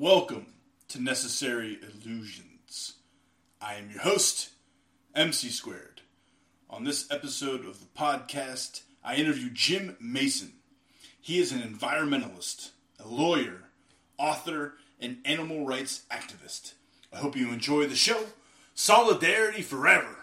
Welcome to Necessary Illusions. I am your host, MC Squared. On this episode of the podcast, I interview Jim Mason. He is an environmentalist, a lawyer, author, and animal rights activist. I hope you enjoy the show. Solidarity forever.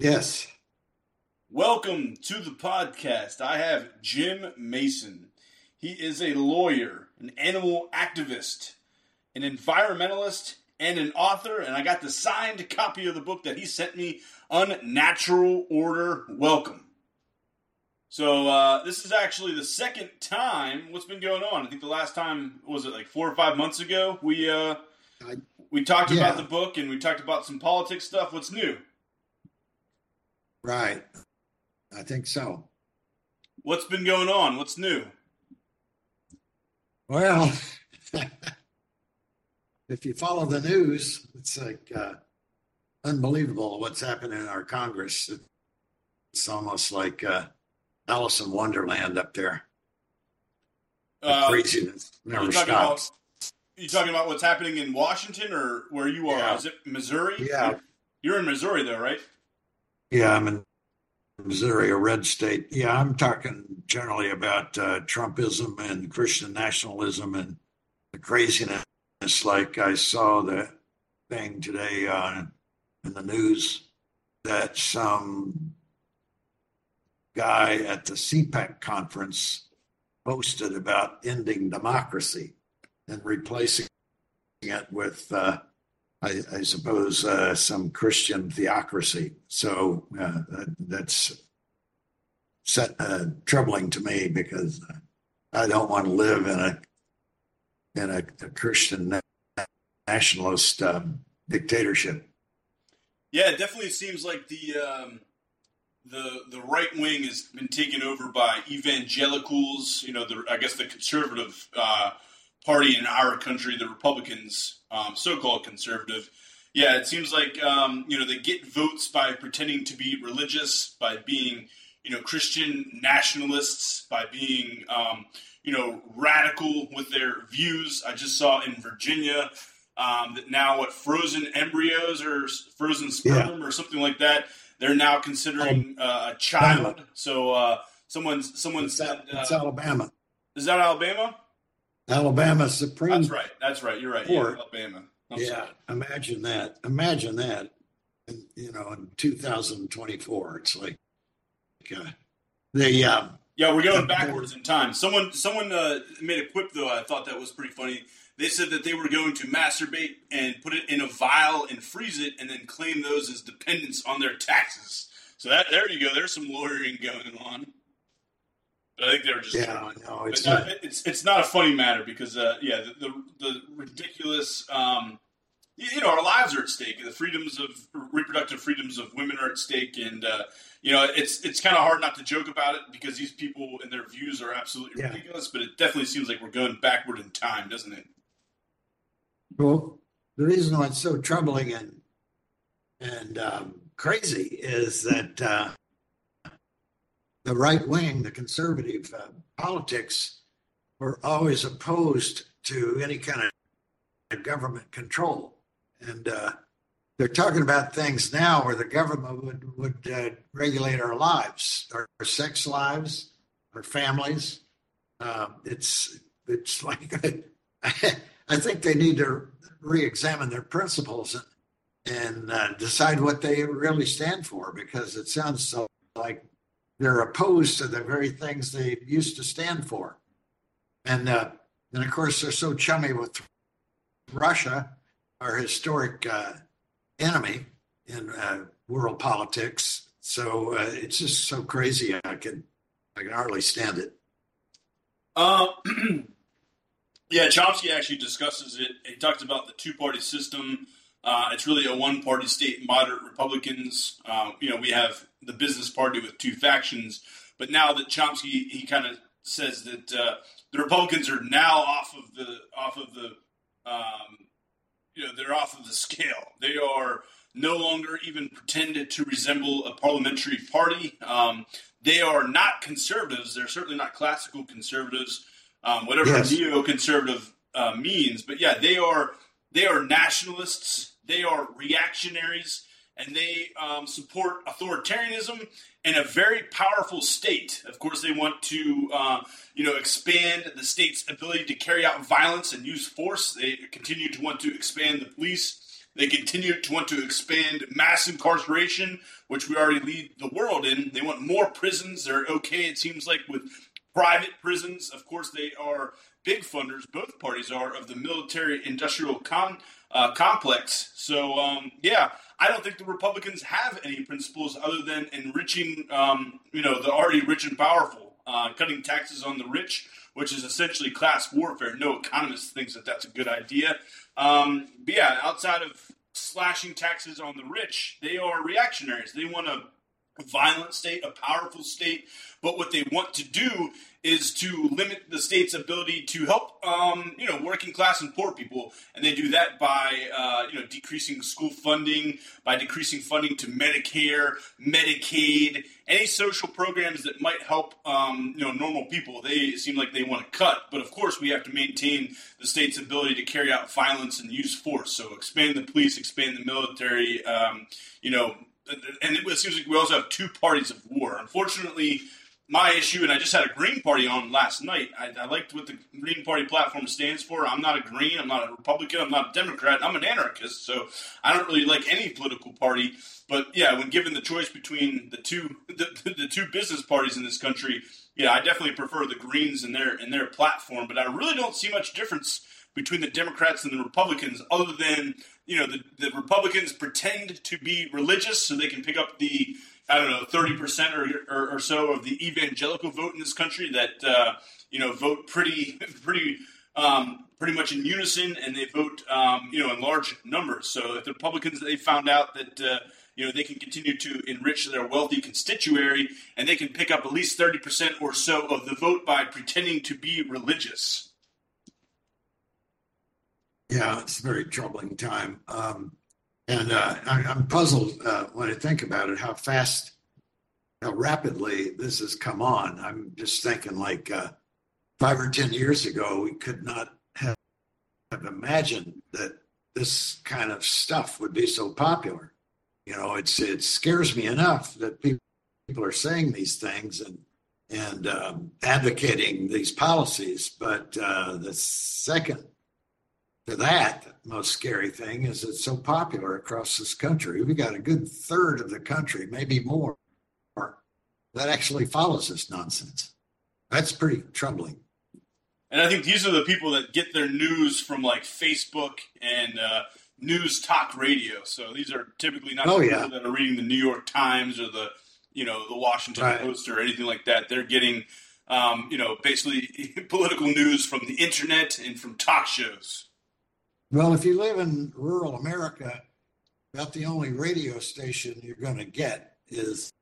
Yes. Welcome to the podcast. I have Jim Mason. He is a lawyer, an animal activist, an environmentalist, and an author. And I got the signed copy of the book that he sent me, Unnatural Order Welcome. So uh, this is actually the second time. What's been going on? I think the last time was it like four or five months ago. We uh, we talked Yeah. about the book and we talked about some politics stuff. What's new? Right. I think so. What's been going on? What's new? Well, if you follow the news, it's like uh, unbelievable what's happening in our Congress. It's almost like uh, Alice in Wonderland up there. The Uh, craziness never talking about- stops. You talking about what's happening in Washington or where you are? Yeah. Is it Missouri? Yeah. You're in Missouri though, right? Yeah, I'm in Missouri, a red state. Yeah, I'm talking generally about uh, Trumpism and Christian nationalism and the craziness. Like I saw the thing today uh, in the news that some guy at the CPAC conference posted about ending democracy and replacing it with uh, I, I suppose uh, some Christian theocracy. So uh, that, that's set, uh, troubling to me because I don't want to live in a in a, a Christian nationalist um, dictatorship. Yeah, it definitely seems like the um, the the right wing has been taken over by evangelicals. You know, the I guess the conservative uh, party in our country, the Republicans, um, so-called conservative. Yeah, it seems like um, you know they get votes by pretending to be religious, by being you know Christian nationalists, by being um, you know radical with their views. I just saw in Virginia um, that now what frozen embryos or frozen sperm or something like that they're now considering uh, a child. So uh, someone someone It's, said it's uh, Alabama. is that Alabama? Alabama Supreme. That's right. That's right. You're right. Yeah, Alabama. I'm yeah, sorry. imagine that. Imagine that. You know, in 2024, it's like uh, the uh, Yeah, we're going backwards in time. Someone someone uh, made a quip though. I thought that was pretty funny. They said that they were going to masturbate and put it in a vial and freeze it, and then claim those as dependents on their taxes. So that there you go. There's some lawyering going on. But I think they were just yeah, no, it's no, not. it's it's not a funny matter because uh, yeah, the, the the ridiculous. Um, you you know, our lives are at stake. The freedoms of reproductive freedoms of women are at stake, and uh, you know, it's it's kind of hard not to joke about it because these people and their views are absolutely Yeah. ridiculous. But it definitely seems like we're going backward in time, doesn't it? Well, the reason why it's so troubling and and um, crazy is that uh, the right wing, the conservative uh, politics, were always opposed to any kind of government control, and uh, they're talking about things now where the government would would uh, regulate our lives, our, our sex lives, our families. Uh, it's it's like I think they need to re-examine their principles and and uh, decide what they really stand for because it sounds so like they're opposed to the very things they used to stand for. And uh, and of course they're so chummy with Russia, our historic uh, enemy in uh, world politics. So uh, it's just so crazy. I can I can hardly stand it. Uh, yeah, Chomsky actually discusses it. He talks about the two party system. Uh, it's really a one party state, moderate Republicans. Uh, you know, we have the business party with two factions. But now that Chomsky, he kind of says that uh, the Republicans are now off of the off of the um, you know they're off of the scale. They are no longer even pretended to resemble a parliamentary party. Um, they are not conservatives. They're certainly not classical conservatives, um, whatever yes. neoconservative uh, means. But yeah, they are they are nationalists. They are reactionaries, and they um, support authoritarianism and a very powerful state. Of course, they want to uh, you know expand the state's ability to carry out violence and use force. They continue to want to expand the police. They continue to want to expand mass incarceration, which we already lead the world in. They want more prisons. They're okay, it seems like, with private prisons. Of course, they are big funders, both parties are, of the military industrial com, uh, complex. So, um, yeah, I don't think the Republicans have any principles other than enriching, um, you know, the already rich and powerful, uh, cutting taxes on the rich, which is essentially class warfare. No economist thinks that that's a good idea. Um, but yeah, outside of slashing taxes on the rich, they are reactionaries. They want a violent state, a powerful state, but what they want to do is to limit the state's ability to help, um, you know, working class and poor people, and they do that by, uh, you know, decreasing school funding, by decreasing funding to Medicare, Medicaid, any social programs that might help, um, you know, normal people. They seem like they want to cut, but of course we have to maintain the state's ability to carry out violence and use force. So expand the police, expand the military, um, you know, and it seems like we also have two parties of war. Unfortunately my issue, and I just had a Green Party on last night. I, I, liked what the Green Party platform stands for. I'm not a Green. I'm not a Republican. I'm not a Democrat. I'm an anarchist. So I don't really like any political party. But yeah, when given the choice between the two the, the two business parties in this country, yeah, I definitely prefer the Greens and their and their platform. But I really don't see much difference between the Democrats and the Republicans, other than you know the, the Republicans pretend to be religious so they can pick up the I don't know, 30% or, or, or, so of the evangelical vote in this country that, uh, you know, vote pretty, pretty, um, pretty much in unison and they vote, um, you know, in large numbers. So if the Republicans, they found out that, uh, you know, they can continue to enrich their wealthy constituary and they can pick up at least 30% or so of the vote by pretending to be religious. Yeah, it's a very troubling time. Um, and uh, I, am puzzled uh, when I think about it, how fast, how rapidly this has come on. I'm just thinking like uh, five or 10 years ago, we could not have, have imagined that this kind of stuff would be so popular. You know, it's it scares me enough that people, are saying these things and and um, advocating these policies. But uh, the second that, most scary thing is it's so popular across this country. We've got a good third of the country, maybe more, that actually follows this nonsense. That's pretty troubling. And I think these are the people that get their news from like Facebook and uh, news talk radio. So these are typically not oh, people yeah. that are reading the New York Times or the you know the Washington right. Post or anything like that. They're getting um, you know basically political news from the internet and from talk shows. Well, if you live in rural America, about the only radio station you're going to get is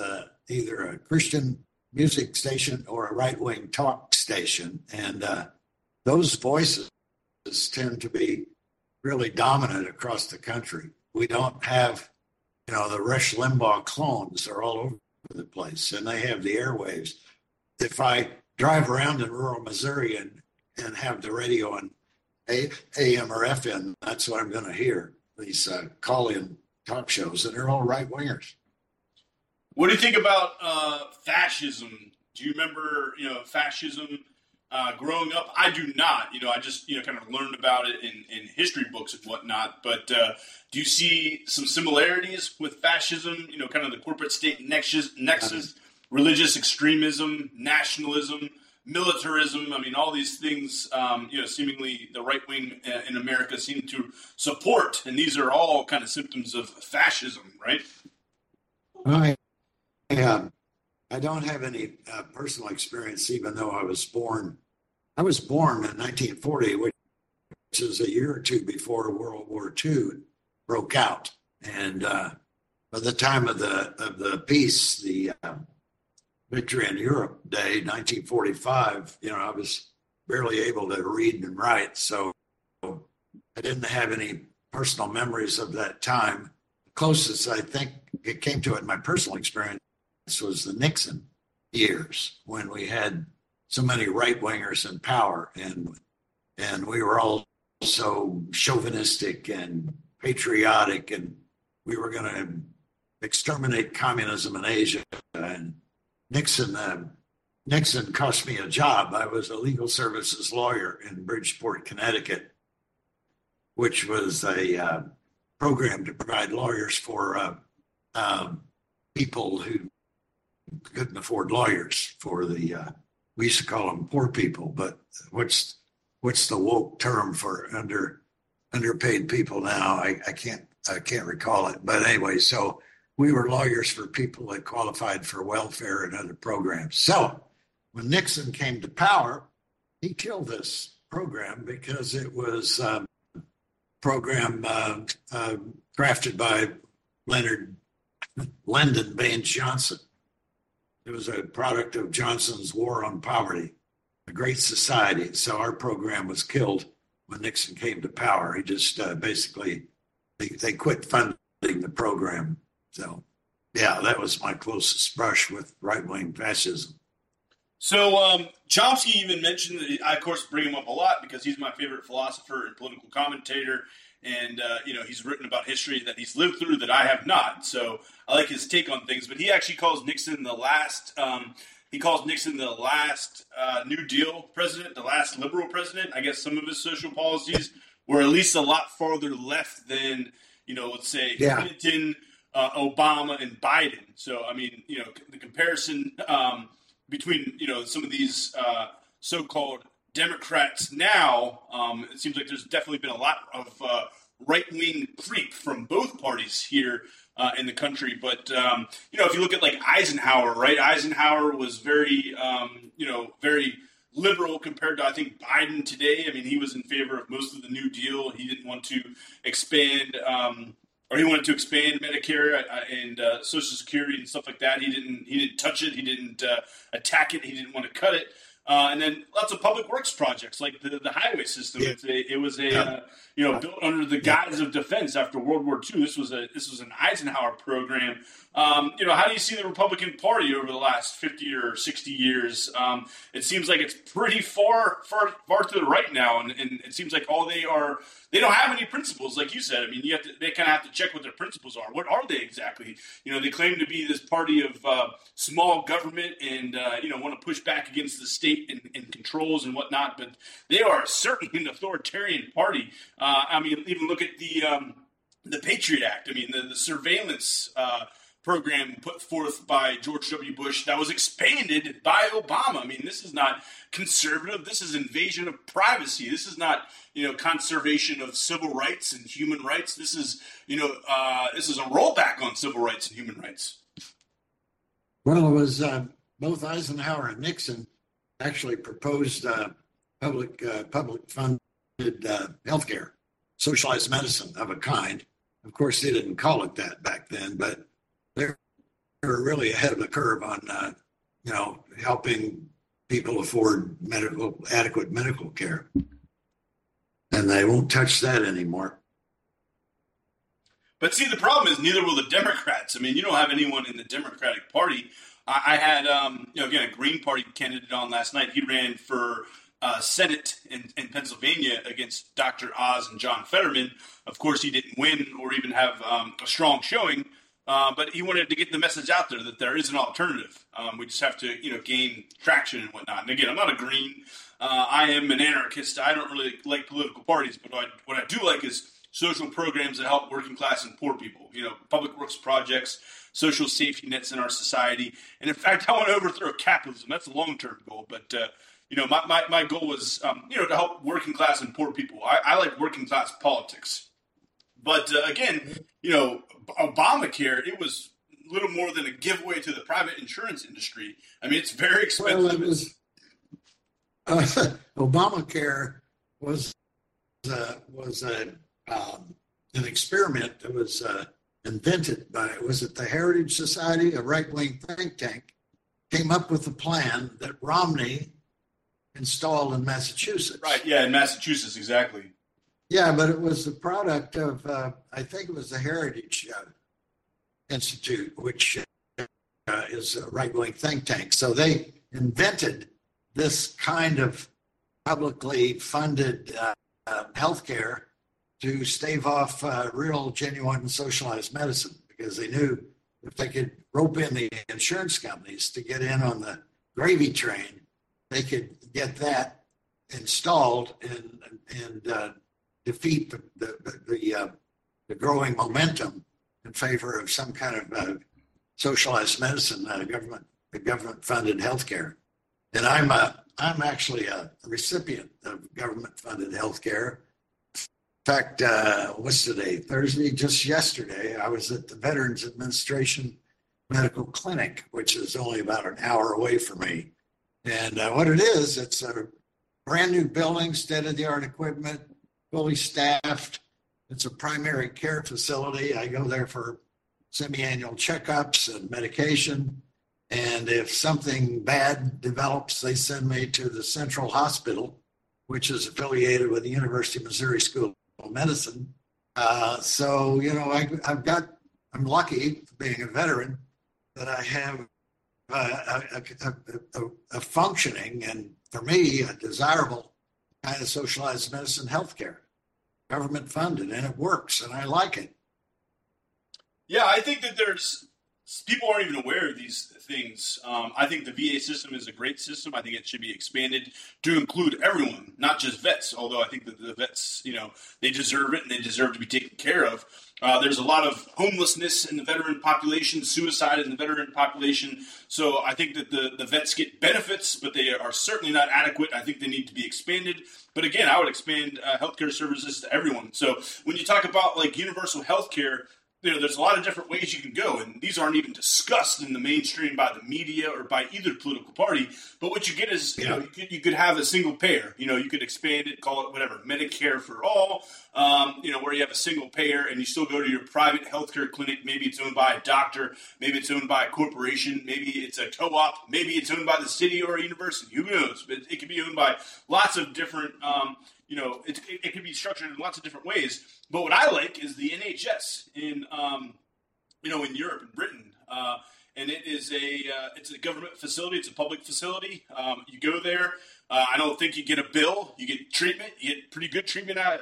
uh, either a Christian music station or a right wing talk station. And uh, those voices tend to be really dominant across the country. We don't have, you know, the Rush Limbaugh clones are all over the place and they have the airwaves. If I drive around in rural Missouri and, and have the radio on AM or FM, that's what I'm going to hear. These uh, call-in talk shows, and they're all right wingers. What do you think about uh, fascism? Do you remember, you know, fascism uh, growing up? I do not. You know, I just you know kind of learned about it in, in history books and whatnot. But uh, do you see some similarities with fascism? You know, kind of the corporate state nexus, nexus, religious extremism, nationalism militarism. I mean, all these things, um, you know, seemingly the right wing uh, in America seem to support, and these are all kind of symptoms of fascism, right? I, yeah, I don't have any uh, personal experience, even though I was born. I was born in 1940, which is a year or two before World War II broke out, and uh, by the time of the of the peace, the uh, Victory in Europe Day, 1945, you know, I was barely able to read and write. So I didn't have any personal memories of that time. Closest I think it came to it in my personal experience was the Nixon years when we had so many right wingers in power and and we were all so chauvinistic and patriotic and we were going to exterminate communism in Asia and Nixon uh, Nixon cost me a job. I was a legal services lawyer in Bridgeport, Connecticut, which was a uh, program to provide lawyers for uh, um, people who couldn't afford lawyers. For the uh, we used to call them poor people, but what's what's the woke term for under underpaid people now? I, I can't I can't recall it. But anyway, so we were lawyers for people that qualified for welfare and other programs. So when Nixon came to power, he killed this program because it was a um, program uh, uh, crafted by Leonard Lyndon Baines Johnson. It was a product of Johnson's War on Poverty, a great society. So our program was killed when Nixon came to power. He just uh, basically they, they quit funding the program so, yeah, that was my closest brush with right wing fascism. So, um, Chomsky even mentioned that I, of course, bring him up a lot because he's my favorite philosopher and political commentator. And, uh, you know, he's written about history that he's lived through that I have not. So I like his take on things. But he actually calls Nixon the last, um, he calls Nixon the last uh, New Deal president, the last liberal president. I guess some of his social policies were at least a lot farther left than, you know, let's say yeah. Clinton uh, Obama and Biden. So I mean, you know, the comparison um, between you know some of these uh, so-called Democrats now, um, it seems like there's definitely been a lot of uh, right-wing creep from both parties here. Uh, in the country, but um, you know, if you look at like Eisenhower, right? Eisenhower was very, um, you know, very liberal compared to I think Biden today. I mean, he was in favor of most of the New Deal. He didn't want to expand um, or he wanted to expand Medicare uh, and uh, Social Security and stuff like that. He didn't. He didn't touch it. He didn't uh, attack it. He didn't want to cut it. Uh, and then lots of public works projects like the, the highway system. Yeah. A, it was a yeah. uh, you know built under the guise yeah. of defense after World War II. This was a this was an Eisenhower program. Um, you know, how do you see the Republican Party over the last fifty or sixty years? Um, it seems like it's pretty far far far to the right now, and, and it seems like all they are they don't have any principles, like you said. I mean, you have to, they kind of have to check what their principles are. What are they exactly? You know, they claim to be this party of uh, small government and uh, you know want to push back against the state and, and, controls and whatnot, but they are certainly an authoritarian party. Uh, I mean, even look at the um, the Patriot Act. I mean, the, the surveillance uh, program put forth by George W. Bush that was expanded by Obama. I mean, this is not conservative. This is invasion of privacy. This is not you know conservation of civil rights and human rights. This is you know uh, this is a rollback on civil rights and human rights. Well, it was uh, both Eisenhower and Nixon actually proposed uh, public uh, public funded uh, health care, socialized medicine of a kind. Of course, they didn't call it that back then, but they're, they're really ahead of the curve on, uh, you know, helping people afford medical adequate medical care, and they won't touch that anymore. But see, the problem is neither will the Democrats. I mean, you don't have anyone in the Democratic Party. I, I had, um, you know, again, a Green Party candidate on last night. He ran for uh, Senate in, in, Pennsylvania against Dr. Oz and John Fetterman. Of course, he didn't win or even have um, a strong showing. Uh, but he wanted to get the message out there that there is an alternative. Um, we just have to, you know, gain traction and whatnot. And again, I'm not a green. Uh, I am an anarchist. I don't really like political parties, but what I, what I do like is social programs that help working class and poor people. You know, public works projects, social safety nets in our society. And in fact, I want to overthrow capitalism. That's a long term goal. But uh, you know, my, my, my goal was, um, you know, to help working class and poor people. I, I like working class politics. But uh, again, you know, Obamacare, it was little more than a giveaway to the private insurance industry. I mean, it's very expensive. Well, it was, uh, Obamacare was uh, was a um, an experiment that was uh, invented by was it the Heritage Society, a right wing think tank, came up with a plan that Romney installed in Massachusetts. Right. Yeah, in Massachusetts, exactly. Yeah, but it was the product of uh, I think it was the Heritage uh, Institute, which uh, is a right wing think tank. So they invented this kind of publicly funded uh, uh, healthcare to stave off uh, real, genuine socialized medicine because they knew if they could rope in the insurance companies to get in on the gravy train, they could get that installed and and defeat the the the, uh, the, growing momentum in favor of some kind of uh, socialized medicine, uh, government government funded healthcare. And I'm a I'm actually a recipient of government funded healthcare In fact, uh, what's today? Thursday, just yesterday, I was at the Veterans Administration Medical Clinic, which is only about an hour away from me. And uh, what it is, it's a brand new building, state of the art equipment, fully staffed. It's a primary care facility. I go there for semi annual checkups and medication. And if something bad develops, they send me to the Central Hospital, which is affiliated with the University of Missouri School of medicine. Uh, so, you know, I, have got, I'm lucky being a veteran that I have a, a, a, a, functioning and for me, a desirable kind of socialized medicine healthcare, government funded, and it works, and I like it. Yeah, I think that there's people aren't even aware of these things. Um, I think the VA system is a great system. I think it should be expanded to include everyone, not just vets. Although I think that the vets, you know, they deserve it and they deserve to be taken care of. Uh, there's a lot of homelessness in the veteran population, suicide in the veteran population. So I think that the, the vets get benefits, but they are certainly not adequate. I think they need to be expanded. But again, I would expand uh, healthcare services to everyone. So when you talk about like universal healthcare, you know, there's a lot of different ways you can go, and these aren't even discussed in the mainstream by the media or by either political party. But what you get is, you yeah. know, you could, you could have a single payer. You know, you could expand it, call it whatever, Medicare for all. Um, you know, where you have a single payer and you still go to your private healthcare clinic. Maybe it's owned by a doctor. Maybe it's owned by a corporation. Maybe it's a co-op. Maybe it's owned by the city or a university. Who knows? But it could be owned by lots of different. Um, you know, it, it, it, can be structured in lots of different ways. But what I like is the NHS in, um, you know, in Europe and Britain. Uh, and it is a uh, it's a government facility. It's a public facility. Um, you go there. Uh, I don't think you get a bill. You get treatment. You get pretty good treatment. I,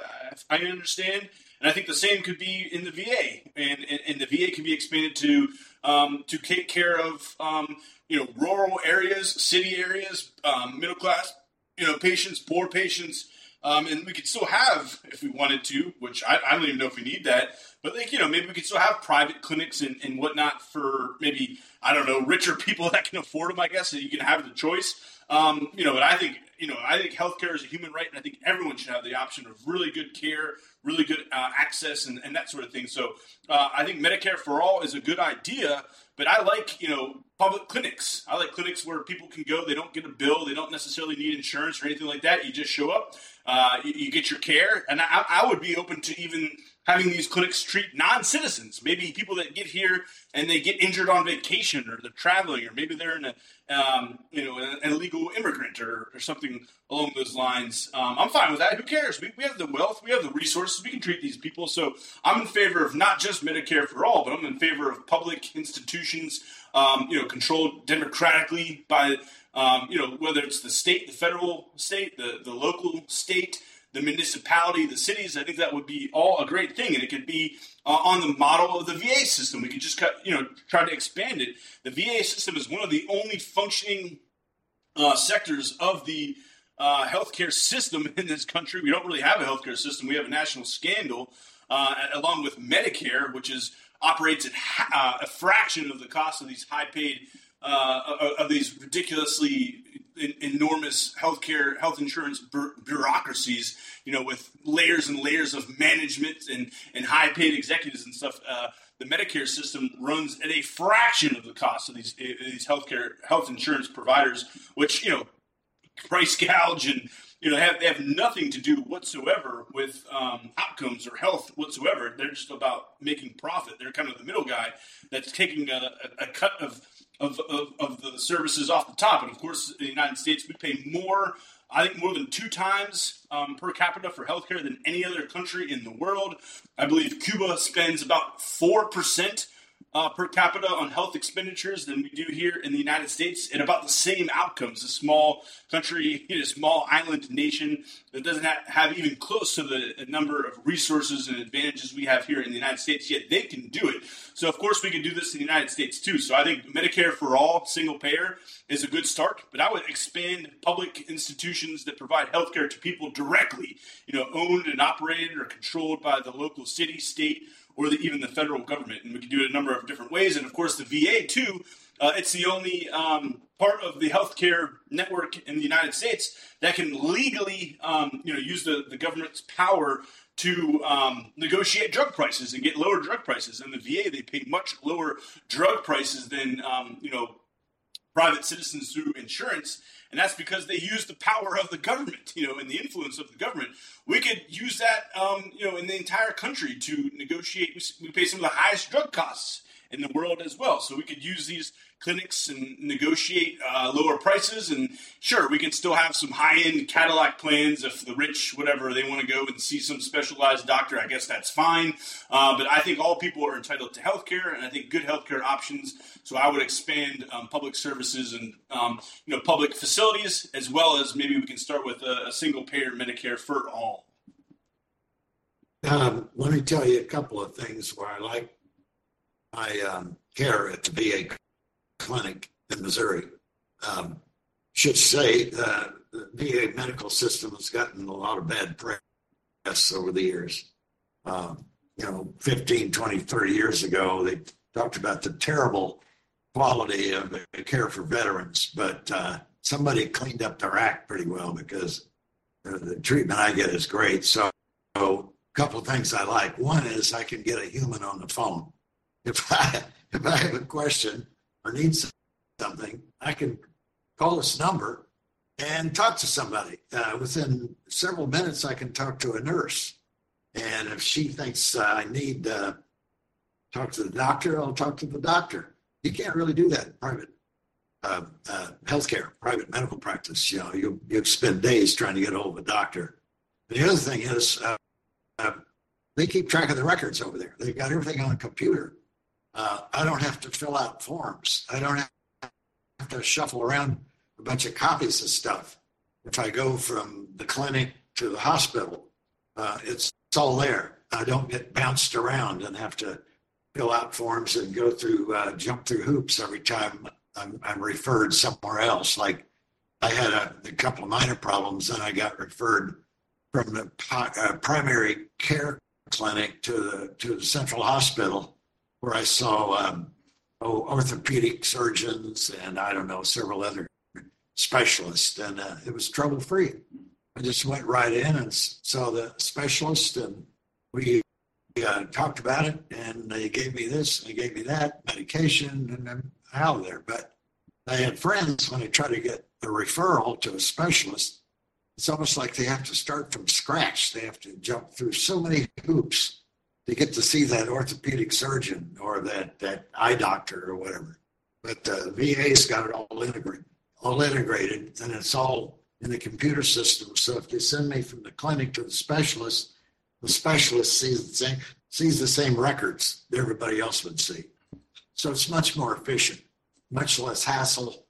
I understand, and I think the same could be in the VA, and and, and the VA can be expanded to um, to take care of um, you know rural areas, city areas, um, middle class you know patients, poor patients. Um, and we could still have, if we wanted to, which I, I, don't even know if we need that, but like, you know, maybe we could still have private clinics and, and whatnot for maybe, I don't know, richer people that can afford them, I guess, so you can have the choice. Um, you know, but I think, you know, I think healthcare is a human right, and I think everyone should have the option of really good care, really good uh, access, and, and, that sort of thing. So uh, I think Medicare for all is a good idea, but I like, you know, public clinics. I like clinics where people can go. They don't get a bill. They don't necessarily need insurance or anything like that. You just show up, uh, you, you, get your care, and I, I would be open to even having these clinics treat non-citizens, maybe people that get here and they get injured on vacation, or they're traveling, or maybe they're in a um, you know an, illegal immigrant or, or something along those lines. Um, I'm fine with that. Who cares? We, we have the wealth, we have the resources, we can treat these people. So I'm in favor of not just Medicare for all, but I'm in favor of public institutions, um, you know, controlled democratically by um, you know, whether it's the state, the federal state, the, the local state, the municipality, the cities, I think that would be all a great thing. And it could be uh, on the model of the VA system. We could just cut, you know, try to expand it. The VA system is one of the only functioning uh, sectors of the uh, healthcare system in this country. We don't really have a healthcare system. We have a national scandal, uh, along with Medicare, which is operates at ha- uh, a fraction of the cost of these high paid uh, of these ridiculously enormous healthcare, health insurance bureaucracies, you know, with layers and layers of management and, and high paid executives and stuff. Uh, the Medicare system runs at a fraction of the cost of these these healthcare health insurance providers, which you know price gouge and you know have have nothing to do whatsoever with um, outcomes or health whatsoever. They're just about making profit. They're kind of the middle guy that's taking a, a cut of of, of, of the services off the top. And of course, in the United States, we pay more, I think more than two times um, per capita for healthcare than any other country in the world. I believe Cuba spends about 4% uh, per capita on health expenditures than we do here in the United States, and about the same outcomes. A small country, a small island nation that doesn't have, have, even close to the number of resources and advantages we have here in the United States, yet they can do it. So, of course, we can do this in the United States too. So, I think Medicare for all, single payer, is a good start, but I would expand public institutions that provide healthcare to people directly, you know, owned and operated or controlled by the local city, state, or the, even the federal government. And we can do it a number of different ways. And of course, the VA, too, uh, it's the only um, part of the healthcare network in the United States that can legally, um, you know, use the, the government's power to um, negotiate drug prices and get lower drug prices. And the VA, they pay much lower drug prices than, um, you know, private citizens through insurance. And that's because they use the power of the government, you know, and the influence of the government. We could use that, um, you know, in the entire country to negotiate. We pay some of the highest drug costs in the world as well. So we could use these clinics and negotiate uh, lower prices. And sure, we can still have some high end Cadillac plans if the rich, whatever, they want to go and see some specialized doctor. I guess that's fine. Uh, but I think all people are entitled to health care, and I think good health care options. So I would expand um, public services and um, you know public facilities as well as maybe we can start with a, a single payer Medicare for all. Um, let me tell you a couple of things where I like my um, care at the VA clinic in Missouri. Um, should say uh, the VA medical system has gotten a lot of bad press over the years. Um, you know, 15, 20, 30 years ago, they talked about the terrible quality of the care for veterans, but uh, somebody cleaned up their act pretty well because the, treatment I get is great. So, so a couple of things I like. One is I can get a human on the phone. If I if I have a question, or need something, I can call this number and talk to somebody. Uh, within several minutes, I can talk to a nurse. And if she thinks uh, I need to uh, talk to the doctor, I'll talk to the doctor. You can't really do that in private uh, uh, healthcare, private medical practice. You know, you you spend days trying to get hold of a doctor. The other thing is, uh, they keep track of the records over there. They've got everything on a computer. Uh, I don't have to fill out forms. I don't have to shuffle around a bunch of copies of stuff. If I go from the clinic to the hospital, uh, it's, it's all there. I don't get bounced around and have to fill out forms and go through, uh, jump through hoops every time I'm, I'm referred somewhere else. Like I had a, a, couple of minor problems and I got referred from the uh, primary care clinic to the to the central hospital where I saw um, oh, orthopedic surgeons and I don't know several other specialists, and uh, it was trouble free. I just went right in and saw the specialist, and we uh, talked about it, and they gave me this, and they gave me that medication, and I'm out of there. But I had friends when they try to get a referral to a specialist. It's almost like they have to start from scratch. They have to jump through so many hoops to get to see that orthopedic surgeon or that, that eye doctor or whatever. But the VA's got it all integrated, all integrated, and it's all in the computer system. So if they send me from the clinic to the specialist, the specialist sees the same sees the same records that everybody else would see. So it's much more efficient, much less hassle,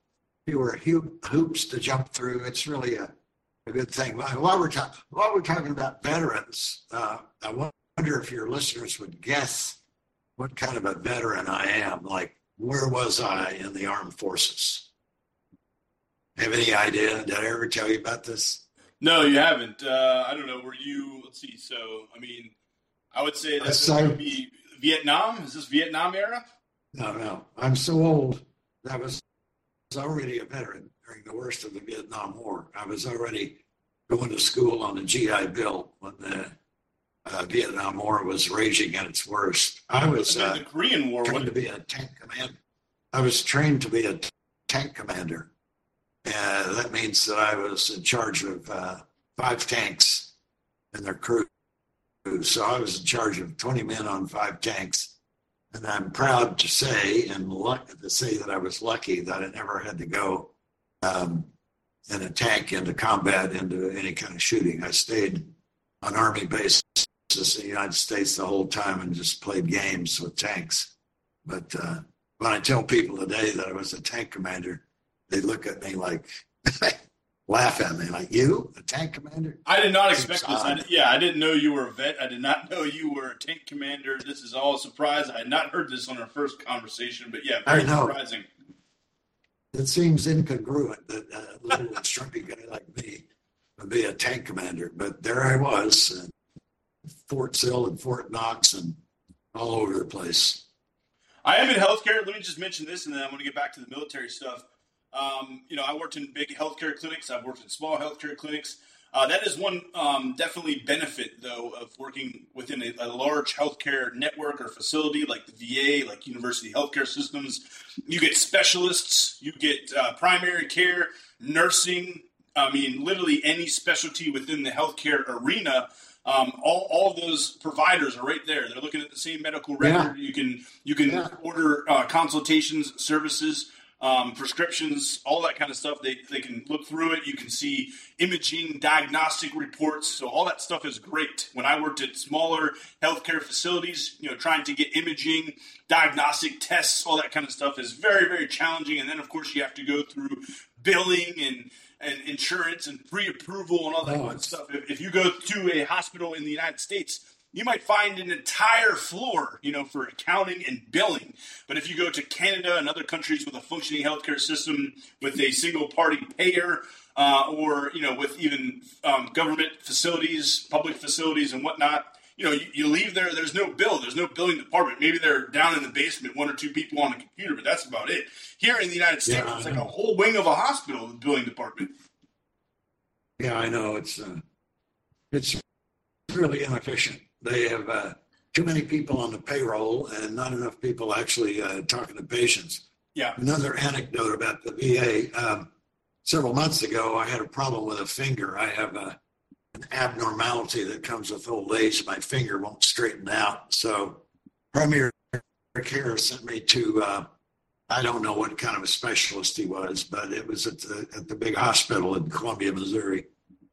fewer hoops to jump through. It's really a, a good thing. While we're, ta- while we're talking about veterans, uh, I want wonder if your listeners would guess what kind of a veteran I am. Like, where was I in the armed forces? Have any idea? Did I ever tell you about this? No, you haven't. Uh, I don't know. Were you? Let's see. So, I mean, I would say that would be Vietnam. Is this Vietnam era? No, no. I'm so old. That was, was already a veteran during the worst of the Vietnam War. I was already going to school on the GI Bill when the uh, Vietnam War was raging at its worst. I was uh, the Korean War trained to be a tank commander. I was trained to be a tank commander. and that means that I was in charge of uh, five tanks and their crew. So I was in charge of 20 men on five tanks. And I'm proud to say and luck to say that I was lucky that I never had to go um, in a tank into combat, into any kind of shooting. I stayed on Army bases in the United States the whole time and just played games with tanks. But uh, when I tell people today that I was a tank commander, they look at me like, laugh at me like, you, a tank commander? I did not expect this. I, yeah, I didn't know you were a vet. I did not know you were a tank commander. This is all a surprise. I had not heard this on our first conversation, but yeah, very surprising. It seems incongruent that a little strumpy guy like me would be a tank commander, but there I was, Fort Sill and Fort Knox and all over the place. I am in healthcare. Let me just mention this, and then I'm going to get back to the military stuff. Um, you know, I worked in big healthcare clinics. I've worked in small healthcare clinics. Uh, that is one um, definitely benefit, though, of working within a, a, large healthcare network or facility like the VA, like university healthcare systems. You get specialists, you get uh, primary care, nursing. I mean, literally any specialty within the healthcare arena um, all, all of those providers are right there. They're looking at the same medical record. Yeah. You can you can yeah. order uh, consultations, services, um, prescriptions, all that kind of stuff. They they can look through it. You can see imaging, diagnostic reports. So all that stuff is great. When I worked at smaller healthcare facilities, you know, trying to get imaging, diagnostic tests, all that kind of stuff is very very challenging. And then of course you have to go through billing and and insurance and pre-approval and all that oh, kind of stuff. If, if you go to a hospital in the United States, you might find an entire floor, you know, for accounting and billing. But if you go to Canada and other countries with a functioning healthcare system with a single party payer, uh, or you know, with even um, government facilities, public facilities, and whatnot, you know, you, you, leave there, there's no bill, there's no billing department. Maybe they're down in the basement, one or two people on a computer, but that's about it. Here in the United States, yeah, it's like a whole wing of a hospital, the billing department. Yeah, I know. It's uh, it's really inefficient. They have uh, too many people on the payroll and not enough people actually uh, talking to patients. Yeah. Another anecdote about the VA. Um, several months ago, I had a problem with a finger. I have a abnormality that comes with old age. My finger won't straighten out. So primary care sent me to, uh, I don't know what kind of a specialist he was, but it was at the, at the big hospital in Columbia, Missouri.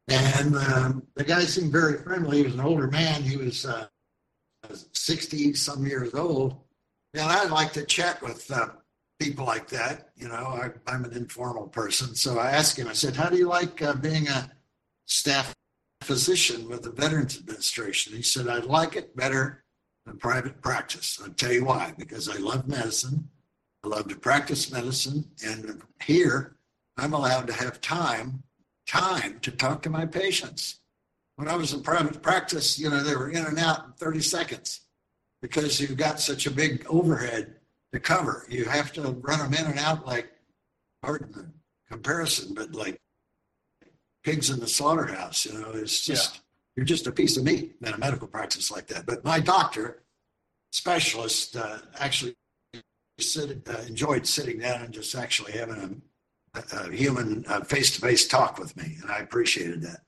And um, the guy seemed very friendly. He was an older man. He was uh, 60 some years old. And I'd like to chat with uh, people like that. You know, I, am an informal person. So I asked him, I said, How do you like uh, being a staff physician with the Veterans Administration. He said, I'd like it better than private practice. I'll tell you why, because I love medicine. I love to practice medicine. And here, I'm allowed to have time, time to talk to my patients. When I was in private practice, you know, they were in and out in 30 seconds because you've got such a big overhead to cover. You have to run them in and out like, pardon the comparison, but like pigs in the slaughterhouse. You know, it's just yeah. you're just a piece of meat in a medical practice like that. But my doctor, specialist, uh, actually sit, uh, enjoyed sitting down and just actually having a, a human face to face talk with me, and I appreciated that.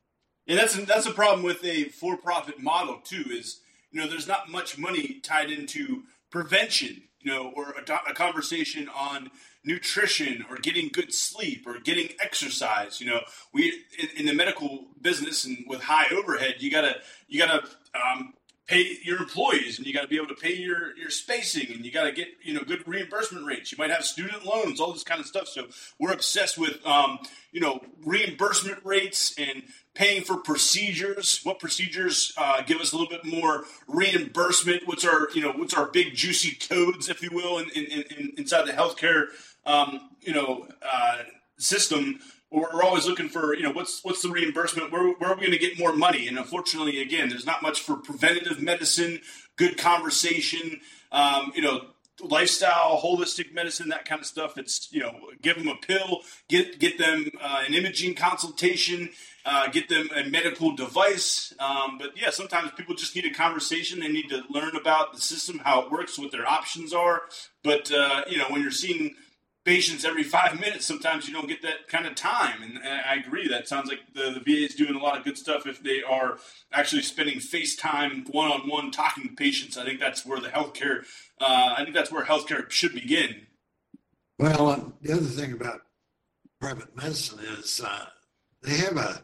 Yeah, that's that's a problem with a for-profit model too. Is you know, there's not much money tied into prevention, you know, or a, a conversation on nutrition or getting good sleep or getting exercise. You know, we in, in the medical business and with high overhead, you gotta you gotta um, pay your employees and you got to be able to pay your your spacing and you got to get you know good reimbursement rates. You might have student loans all this kind of stuff. So we're obsessed with um, you know reimbursement rates and paying for procedures. What procedures uh, give us a little bit more reimbursement? What's our you know what's our big juicy codes if you will in, in, in inside the healthcare um, you know uh, system we're always looking for, you know, what's what's the reimbursement? Where, where are we going to get more money? And unfortunately, again, there's not much for preventative medicine, good conversation. Um, you know, lifestyle, holistic medicine, that kind of stuff. It's you know, give them a pill, get get them uh, an imaging consultation, uh, get them a medical device. Um, but yeah, sometimes people just need a conversation. They need to learn about the system, how it works, what their options are. But uh, you know, when you're seeing patients every five minutes, sometimes you don't get that kind of time. And, I agree. That sounds like the, the VA is doing a lot of good stuff if they are actually spending face time, one on one talking to patients. I think that's where the healthcare, uh, I think that's where healthcare should begin. Well, uh, the other thing about private medicine is uh, they have a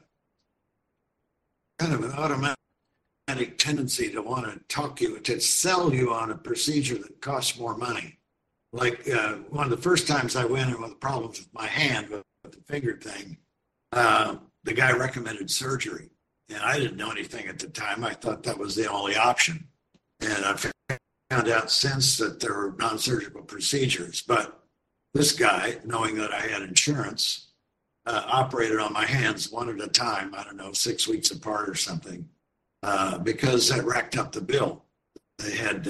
kind of an automatic tendency to want to talk you, to sell you on a procedure that costs more money like uh, one of the first times I went in with problems with my hand with, the finger thing, uh, the guy recommended surgery. And I didn't know anything at the time. I thought that was the only option. And I found out since that there were non surgical procedures. But this guy, knowing that I had insurance, uh, operated on my hands one at a time, I don't know, six weeks apart or something, uh, because that racked up the bill. They had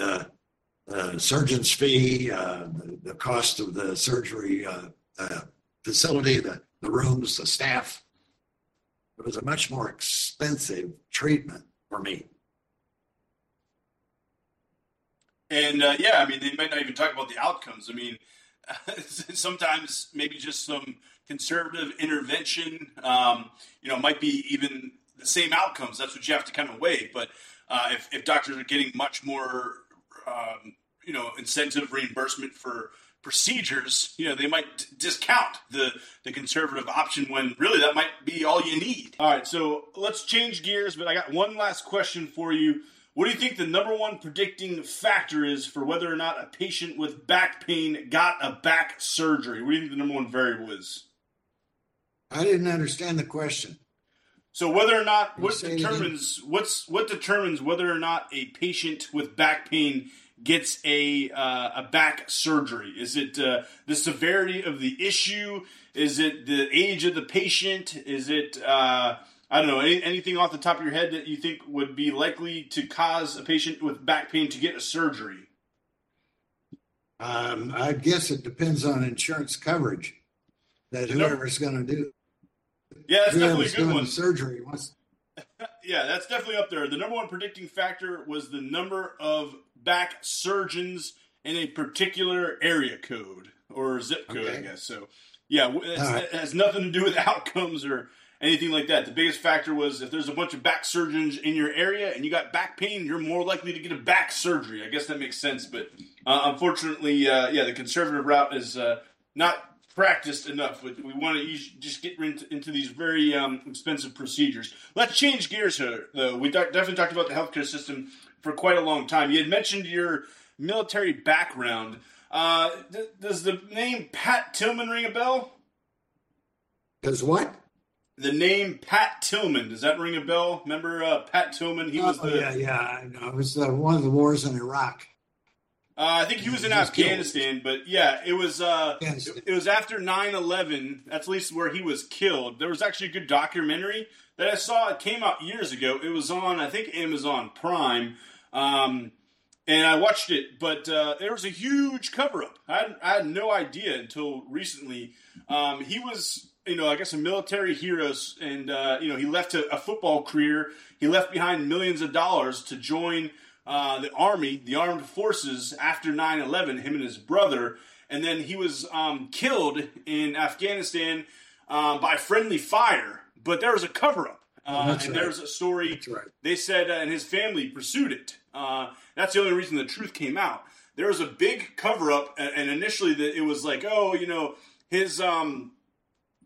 uh, uh, surgeon's fee, uh, the, the, cost of the surgery uh, uh, facility, the, the rooms, the staff. It was a much more expensive treatment for me. And uh, yeah, I mean, they might not even talk about the outcomes. I mean, sometimes maybe just some conservative intervention, um, you know, might be even the same outcomes. That's what you have to kind of weigh. But uh, if, if doctors are getting much more um, you know incentive reimbursement for procedures, you know, they might discount the the conservative option when really that might be all you need. All right, so let's change gears, but I got one last question for you. What do you think the number one predicting factor is for whether or not a patient with back pain got a back surgery? What do you think the number one variable is? I didn't understand the question. So whether or not what determines what's what determines whether or not a patient with back pain gets a uh, a back surgery? Is it uh, the severity of the issue? Is it the age of the patient? Is it uh, I don't know any, anything off the top of your head that you think would be likely to cause a patient with back pain to get a surgery? Um, I guess it depends on insurance coverage that whoever's going to do. Yeah, that's definitely a good one. Surgery wants. yeah, that's definitely up there. The number one predicting factor was the number of back surgeons in a particular area code or zip code, okay. I guess. So, yeah, right. it has nothing to do with outcomes or anything like that. The biggest factor was if there's a bunch of back surgeons in your area and you got back pain, you're more likely to get a back surgery. I guess that makes sense, but uh, unfortunately, uh, yeah, the conservative route is uh, not practiced enough. We, we want to just get into, into these very um, expensive procedures. Let's change gears here, though. We definitely talked about the healthcare system for quite a long time. You had mentioned your military background. Uh, th- does the name Pat Tillman ring a bell? Does what? The name Pat Tillman does that ring a bell? Remember uh, Pat Tillman? He was oh, the yeah yeah I know. It was uh, one of the wars in Iraq. Uh, I think he was in he was Afghanistan, killed. but yeah, it was uh, it was after 9-11, That's at least where he was killed. There was actually a good documentary that I saw. It came out years ago. It was on I think Amazon Prime. Um, and I watched it, but uh, there was a huge cover up. I, I, had no idea until recently. Um, he was, you know, I guess a military hero, and uh, you know, he left a, a, football career. He left behind millions of dollars to join uh, the army, the armed forces after 9/11. Him and his brother, and then he was um, killed in Afghanistan uh, by friendly fire. But there was a cover up. Uh, and right. there's a story. Right. They said, uh, and his family pursued it. Uh, that's the only reason the truth came out. There was a big cover up, and, and initially the, it was like, oh, you know, his um,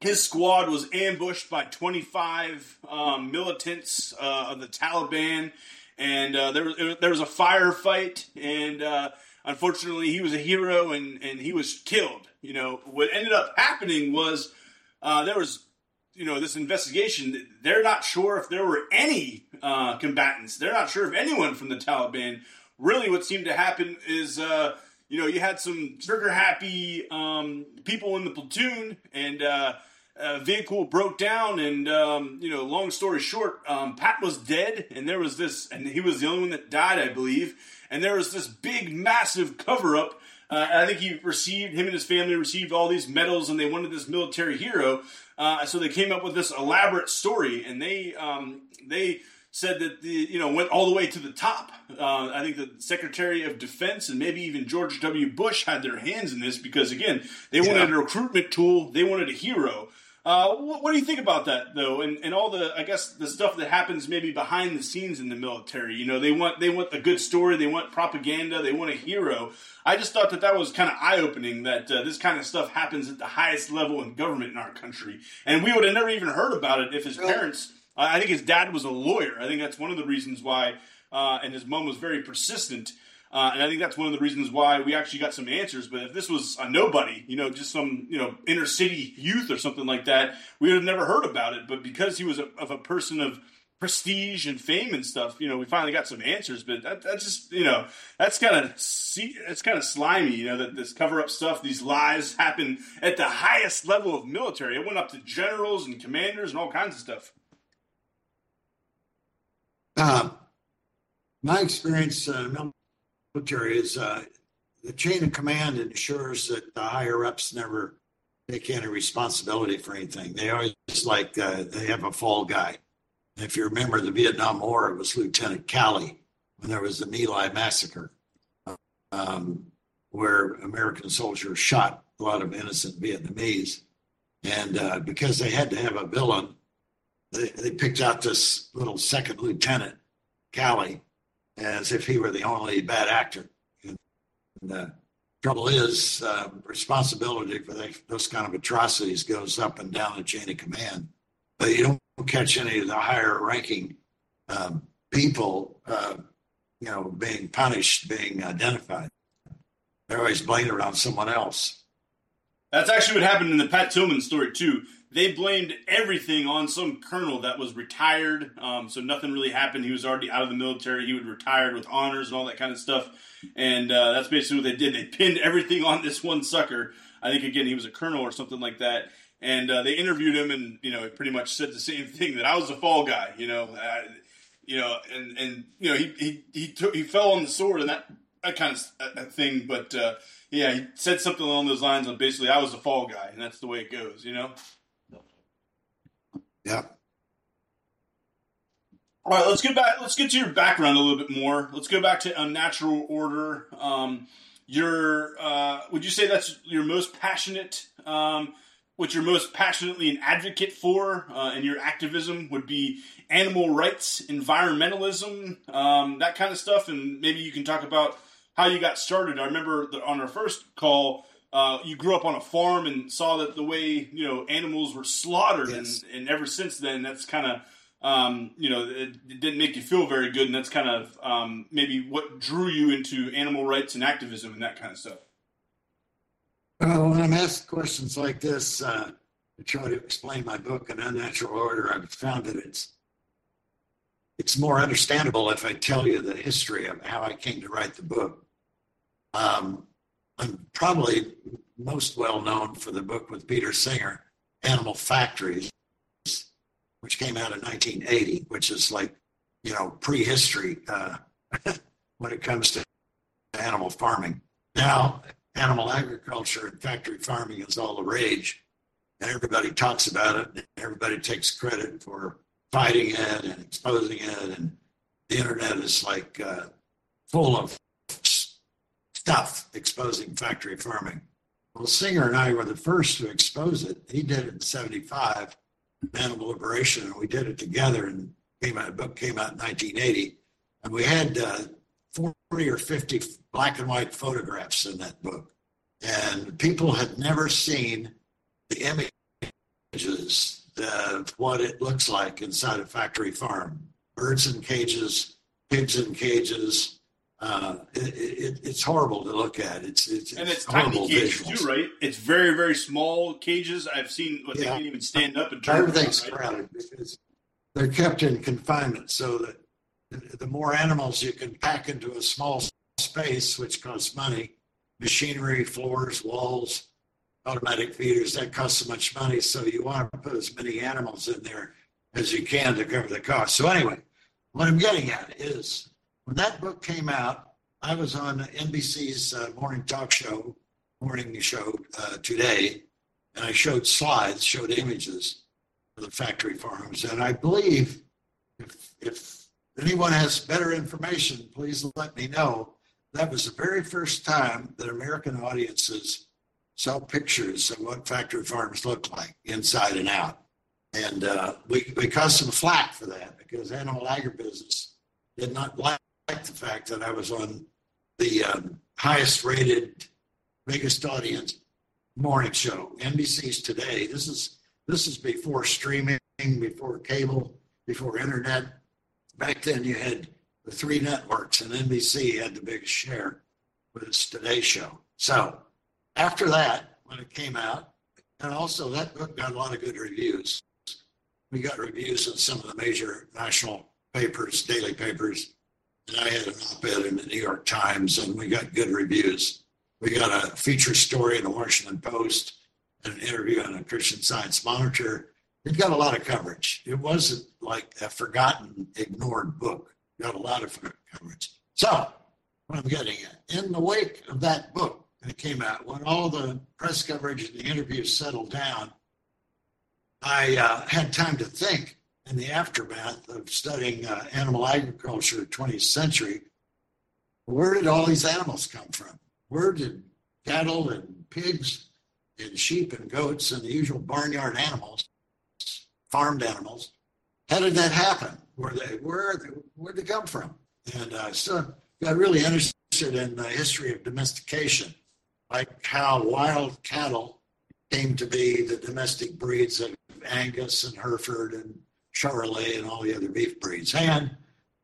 his squad was ambushed by 25 um, militants uh, of the Taliban, and uh, there was there was a firefight, and uh, unfortunately, he was a hero, and and he was killed. You know, what ended up happening was there was you know this investigation, they're not sure if there were any uh, combatants. They're not sure if anyone from the Taliban. Really, what seemed to happen is, uh, you know, you had some trigger happy um, people in the platoon, and uh, a vehicle broke down. And um, you know, long story short, um, Pat was dead, and there was this, and he was the only one that died, I believe. And there was this big, massive cover up Uh, I think he received him and his family received all these medals, and they wanted this military hero. Uh, so they came up with this elaborate story, and they um, they said that the you know went all the way to the top. Uh, I think the Secretary of Defense and maybe even George W. Bush had their hands in this because again they wanted yeah. a recruitment tool, they wanted a hero. Uh, what, what, do you think about that, though, and, and all the I guess the stuff that happens maybe behind the scenes in the military? You know, they want they want a good story, they want propaganda, they want a hero. I just thought that that was kind of eye opening that uh, this kind of stuff happens at the highest level in government in our country, and we would have never even heard about it if his parents. I think his dad was a lawyer. I think that's one of the reasons why, uh, and his mom was very persistent uh, and I think that's one of the reasons why we actually got some answers. But if this was a nobody, you know, just some, you know, inner city youth or something like that, we would have never heard about it. But because he was a, of a person of prestige and fame and stuff, you know, we finally got some answers. But that, that's just, you know, that's kind of it's kind of slimy, you know, that this cover up stuff, these lies happen at the highest level of military. It went up to generals and commanders and all kinds of stuff. Uh, my experience, uh, military is uh, the chain of command ensures that the higher ups never take any responsibility for anything. They always like uh, they have a fall guy. If you remember the Vietnam War, it was Lieutenant Calley when there was the My Lai massacre, um, where American soldiers shot a lot of innocent Vietnamese. And uh, because they had to have a villain, they, they picked out this little second lieutenant, Calley, as if he were the only bad actor. And the trouble is, uh, responsibility for those kind of atrocities goes up and down the chain of command. But you don't catch any of the higher ranking um, people, uh, you know, being punished, being identified. They're always blamed on someone else. That's actually what happened in the Pat Tillman story too they blamed everything on some colonel that was retired. Um, so nothing really happened. He was already out of the military. He would retired with honors and all that kind of stuff. And uh, that's basically what they did. They pinned everything on this one sucker. I think again he was a colonel or something like that. And uh, they interviewed him, and you know, he pretty much said the same thing that I was a fall guy. You know, I, you know, and and you know, he he he took he fell on the sword and that that kind of thing. But uh, yeah, he said something along those lines of basically I was a fall guy, and that's the way it goes. You know. Yeah. All right, let's get back. Let's get to your background a little bit more. Let's go back to unnatural order. Um, your uh, would you say that's your most passionate? Um, what you're most passionately an advocate for uh, in your activism would be animal rights, environmentalism, um, that kind of stuff, and maybe you can talk about how you got started. I remember that on our first call, uh, you grew up on a farm and saw that the way you know animals were slaughtered, yes. and, and ever since then, that's kind of um, you know it, it, didn't make you feel very good, and that's kind of um, maybe what drew you into animal rights and activism and that kind of stuff. Well, when I'm asked questions like this, uh, to try to explain my book in unnatural order, I've found that it's it's more understandable if I tell you the history of how I came to write the book. Um, I'm probably most well known for the book with Peter Singer, Animal Factories, which came out in 1980, which is like, you know, prehistory uh, when it comes to animal farming. Now, animal agriculture and factory farming is all the rage, and everybody talks about it, and everybody takes credit for fighting it and exposing it, and the internet is like uh, full of stuff exposing factory farming. Well, Singer and I were the first to expose it. He did it in 75, Animal Liberation, and we did it together. And came out, book came out in 1980. And we had uh, 40 or 50 black and white photographs in that book. And people had never seen the images of what it looks like inside a factory farm birds in cages, pigs in cages, uh, it, it, it's horrible to look at. It's it's, and it's, it's tiny cages visuals. too, right? It's very very small cages. I've seen what yeah. they can't even stand up and turn. Everything's around, right? crowded because they're kept in confinement, so that the more animals you can pack into a small space, which costs money, machinery, floors, walls, automatic feeders, that costs so much money. So you want to put as many animals in there as you can to cover the cost. So anyway, what I'm getting at is when that book came out, I was on NBC's uh, morning talk show, morning show uh, today, and I showed slides, showed images of the factory farms. And I believe if, if anyone has better information, please let me know. That was the very first time that American audiences saw pictures of what factory farms look like inside and out. And uh, we, we caused some flack for that because animal agribusiness did not like the fact that I was on the um, highest rated, biggest audience morning show, NBC's Today. This is this is before streaming, before cable, before internet. Back then, you had the three networks, and NBC had the biggest share with its Today Show. So after that, when it came out, and also that book got a lot of good reviews. We got reviews in some of the major national papers, daily papers, and I had an op-ed in the New York Times, and we got good reviews. We got a feature story in the Washington Post, and an interview on a Christian Science Monitor. It got a lot of coverage. It wasn't like a forgotten, ignored book. It got a lot of coverage. So, what I'm getting at, in the wake of that book, it came out, when all the press coverage and the interviews settled down, I uh, had time to think in the aftermath of studying uh, animal agriculture 20th century. Where did all these animals come from? Where did cattle and pigs and sheep and goats and the usual barnyard animals, farmed animals, how did that happen? Where they where where'd they come from? And uh, so got really interested in the history of domestication, like how wild cattle came to be the domestic breeds of Angus and Hereford and Charolais and all the other beef breeds, and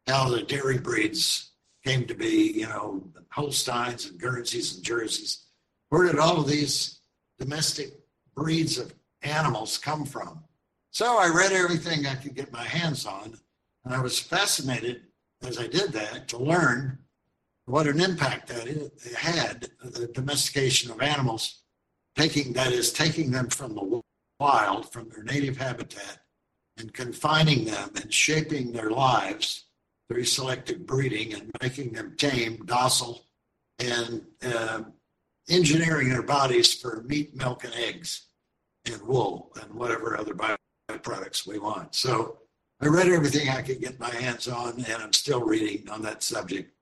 how the dairy breeds came to be, you know, Holsteins and Guernseys and Jerseys. Where did all of these domestic breeds of animals come from? So I read everything I could get my hands on, and I was fascinated as I did that to learn what an impact that it had, the domestication of animals, taking that is taking them from the wild, from their native habitat, and confining them and shaping their lives through selective breeding and making them tame, docile, and uh, engineering their bodies for meat, milk, and eggs, and wool, and whatever other byproducts we want. So I read everything I could get my hands on, and I'm still reading on that subject.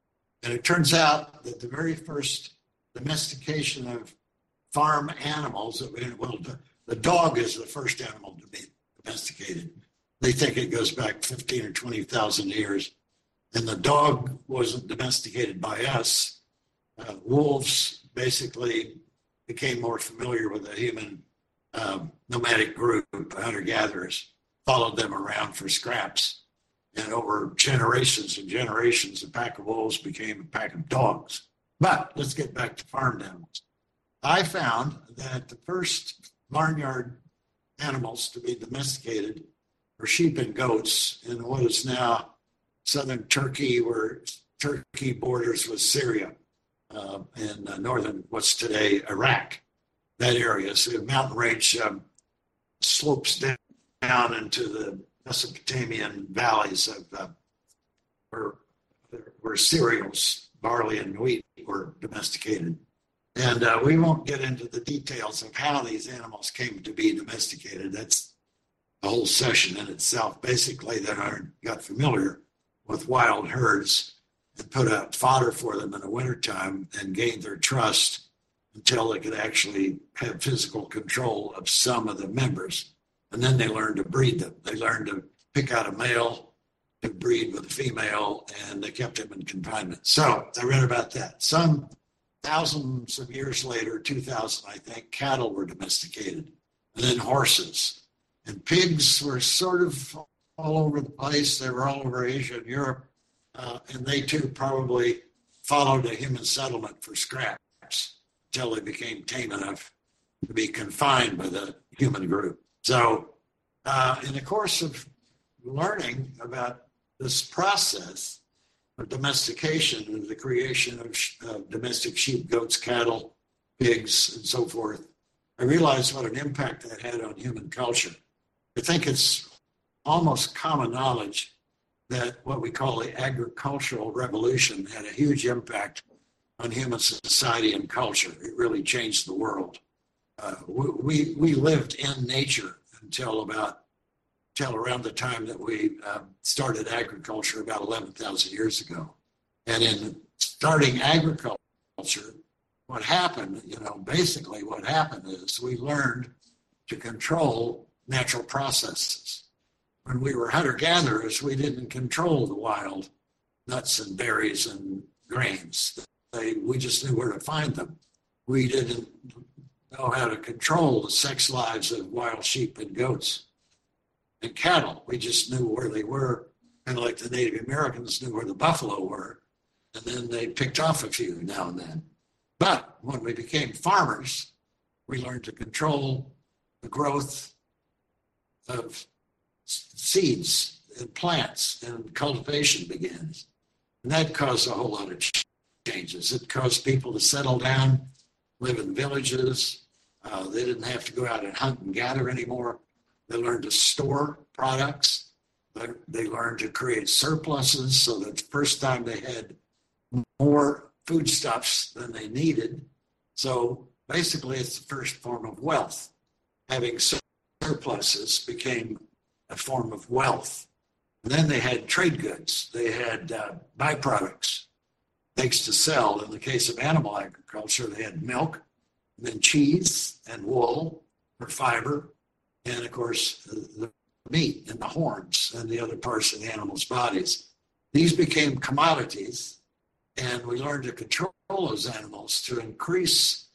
And it turns out that the very first domestication of farm animals, that we well, the dog is the first animal to be domesticated. They think it goes back 15 or 20,000 years. And the dog wasn't domesticated by us. Uh, wolves basically became more familiar with the human um, nomadic group, hunter gatherers, followed them around for scraps. And over generations and generations, a pack of wolves became a pack of dogs. But let's get back to farmed animals. I found that the first barnyard animals to be domesticated sheep and goats in what is now southern Turkey, where Turkey borders with Syria uh, and uh, northern, what's today Iraq, that area. So the mountain range um, slopes down, down into the Mesopotamian valleys of uh, where, where cereals, barley and wheat were domesticated. And uh, we won't get into the details of how these animals came to be domesticated. That's a whole session in itself. Basically, I got familiar with wild herds and put out fodder for them in the wintertime and gained their trust until they could actually have physical control of some of the members. And then they learned to breed them. They learned to pick out a male to breed with a female, and they kept him in confinement. So I read about that. Some thousands of years later, 2000, I think, cattle were domesticated, and then horses. And pigs were sort of all over the place. They were all over Asia and Europe. Uh, and they too probably followed a human settlement for scraps until they became tame enough to be confined by the human group. So, uh, in the course of learning about this process, of domestication and the creation of domestic sheep, goats, cattle, pigs, and so forth, I realized what an impact that had on human culture. I think it's almost common knowledge that what we call the agricultural revolution had a huge impact on human society and culture. It really changed the world. Uh, we, we lived in nature until about until around the time that we uh, started agriculture about 11,000 years ago. And in starting agriculture, what happened, you know, basically what happened is we learned to control natural processes. When we were hunter gatherers, we didn't control the wild nuts and berries and grains. They, we just knew where to find them. We didn't know how to control the sex lives of wild sheep and goats and cattle. We just knew where they were, kind of like the Native Americans knew where the buffalo were, and then they picked off a few now and then. But when we became farmers, we learned to control the growth of seeds and plants, and cultivation begins. And that caused a whole lot of changes. It caused people to settle down, live in villages. Uh, they didn't have to go out and hunt and gather anymore. They learned to store products. They learned to create surpluses so that the first time they had more foodstuffs than they needed. So basically, it's the first form of wealth. Having surpluses became a form of wealth. And then they had trade goods, they had uh, byproducts, things to sell. In the case of animal agriculture, they had milk, and then cheese and wool for fiber, and of course, the meat and the horns and the other parts of the animal's bodies. These became commodities, and we learned to control those animals to increase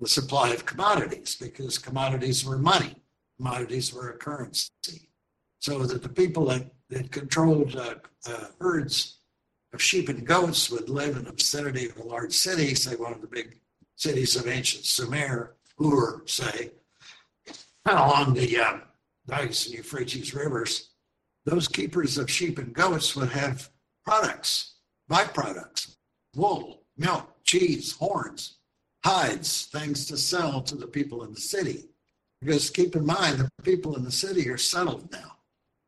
the supply of commodities because commodities were money, commodities were a currency. So that the people that, that controlled uh, uh, herds of sheep and goats would live in the vicinity of a large city, say one of the big cities of ancient Sumer, Ur, say, along the uh, Tigris and Euphrates rivers, those keepers of sheep and goats would have products, byproducts, wool, milk, cheese, horns, hides, things to sell to the people in the city. Because keep in mind, the people in the city are settled now.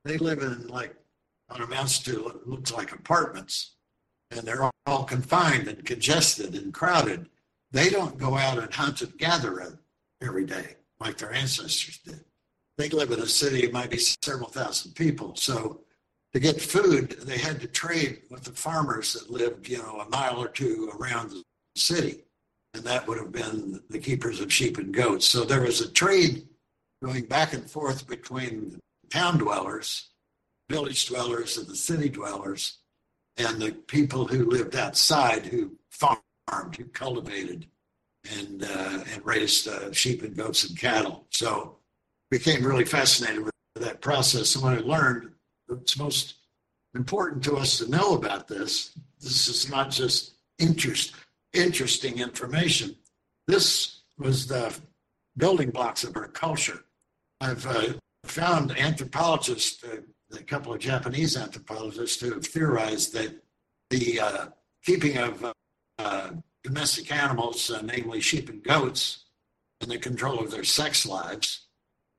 They live in like what amounts to looks like apartments, and they're all confined and congested and crowded. They don't go out and hunt and gather every day like their ancestors did. They live in a city, it might be several thousand people. So to get food, they had to trade with the farmers that lived, you know, a mile or two around the city. And that would have been the keepers of sheep and goats. So there was a trade going back and forth between town dwellers, village dwellers, and the city dwellers, and the people who lived outside who farmed, who cultivated and uh, and raised uh, sheep and goats and cattle. So became really fascinated with that process. And when I learned it's most important to us to know about this, this is not just interest interesting information. This was the building blocks of our culture. I've uh, found anthropologists, uh, a couple of Japanese anthropologists, who have theorized that the uh, keeping of uh, domestic animals, uh, namely sheep and goats, and the control of their sex lives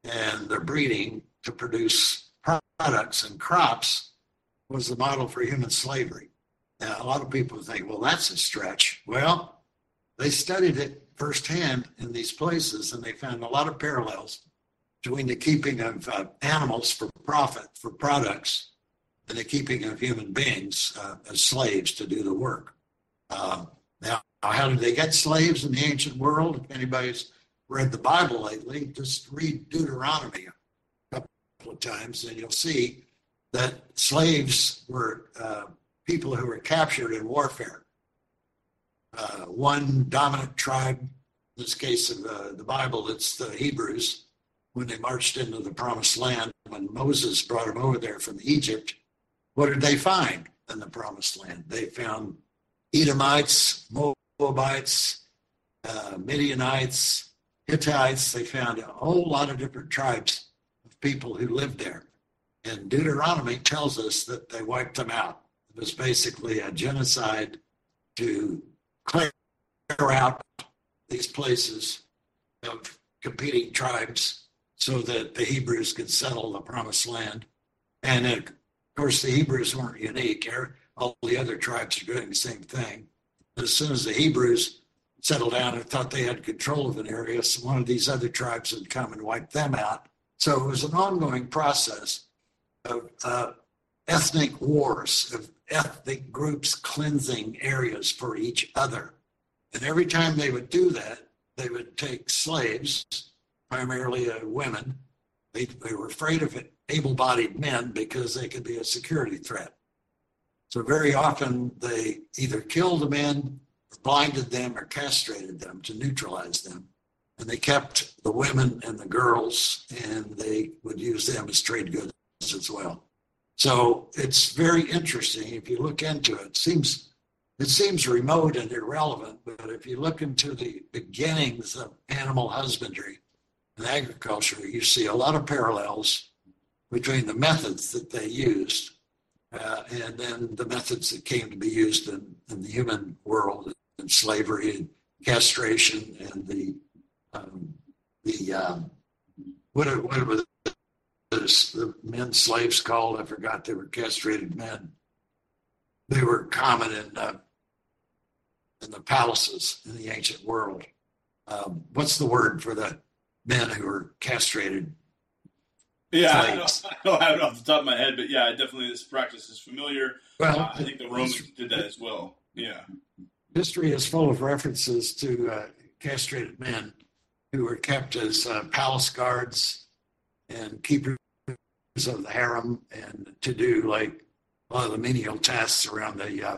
and their breeding to produce products and crops was the model for human slavery. Now, a lot of people think, well, that's a stretch. Well, they studied it firsthand in these places and they found a lot of parallels between the keeping of uh, animals for profit, for products, and the keeping of human beings uh, as slaves to do the work. Uh, now, how did they get slaves in the ancient world? If anybody's read the Bible lately, just read Deuteronomy a couple of times and you'll see that slaves were uh, people who were captured in warfare. Uh, one dominant tribe, in this case of uh, the Bible, it's the Hebrews, when they marched into the promised land, when Moses brought them over there from Egypt, what did they find in the promised land? They found Edomites, Moabites, uh, Midianites, Hittites. They found a whole lot of different tribes of people who lived there. And Deuteronomy tells us that they wiped them out. Was basically a genocide to clear out these places of competing tribes so that the Hebrews could settle the promised land. And of course, the Hebrews weren't unique. All the other tribes are doing the same thing. As soon as the Hebrews settled down and thought they had control of an area, so one of these other tribes would come and wipe them out. So it was an ongoing process of uh, ethnic wars, of ethnic groups cleansing areas for each other. And every time they would do that, they would take slaves, primarily uh, women. They, they were afraid of able bodied men because they could be a security threat. So very often they either killed the men, blinded them, or castrated them to neutralize them. And they kept the women and the girls, and they would use them as trade goods as well. So it's very interesting if you look into it. it seems it seems remote and irrelevant, but if you look into the beginnings of animal husbandry and agriculture, you see a lot of parallels between the methods that they used uh, and then the methods that came to be used in, in the human world in slavery and castration and the um, the um, what what the men slaves called? I forgot they were castrated men. They were common in uh, in the palaces in the ancient world. Um, what's the word for the men who were castrated? Yeah, I don't, I don't, have it off the top of my head, but yeah, definitely this practice is familiar. Well, uh, I think the Romans did that as well. Yeah. History is full of references to uh, castrated men who were kept as uh, palace guards and keepers of the harem and to do like a lot of the menial tasks around the uh,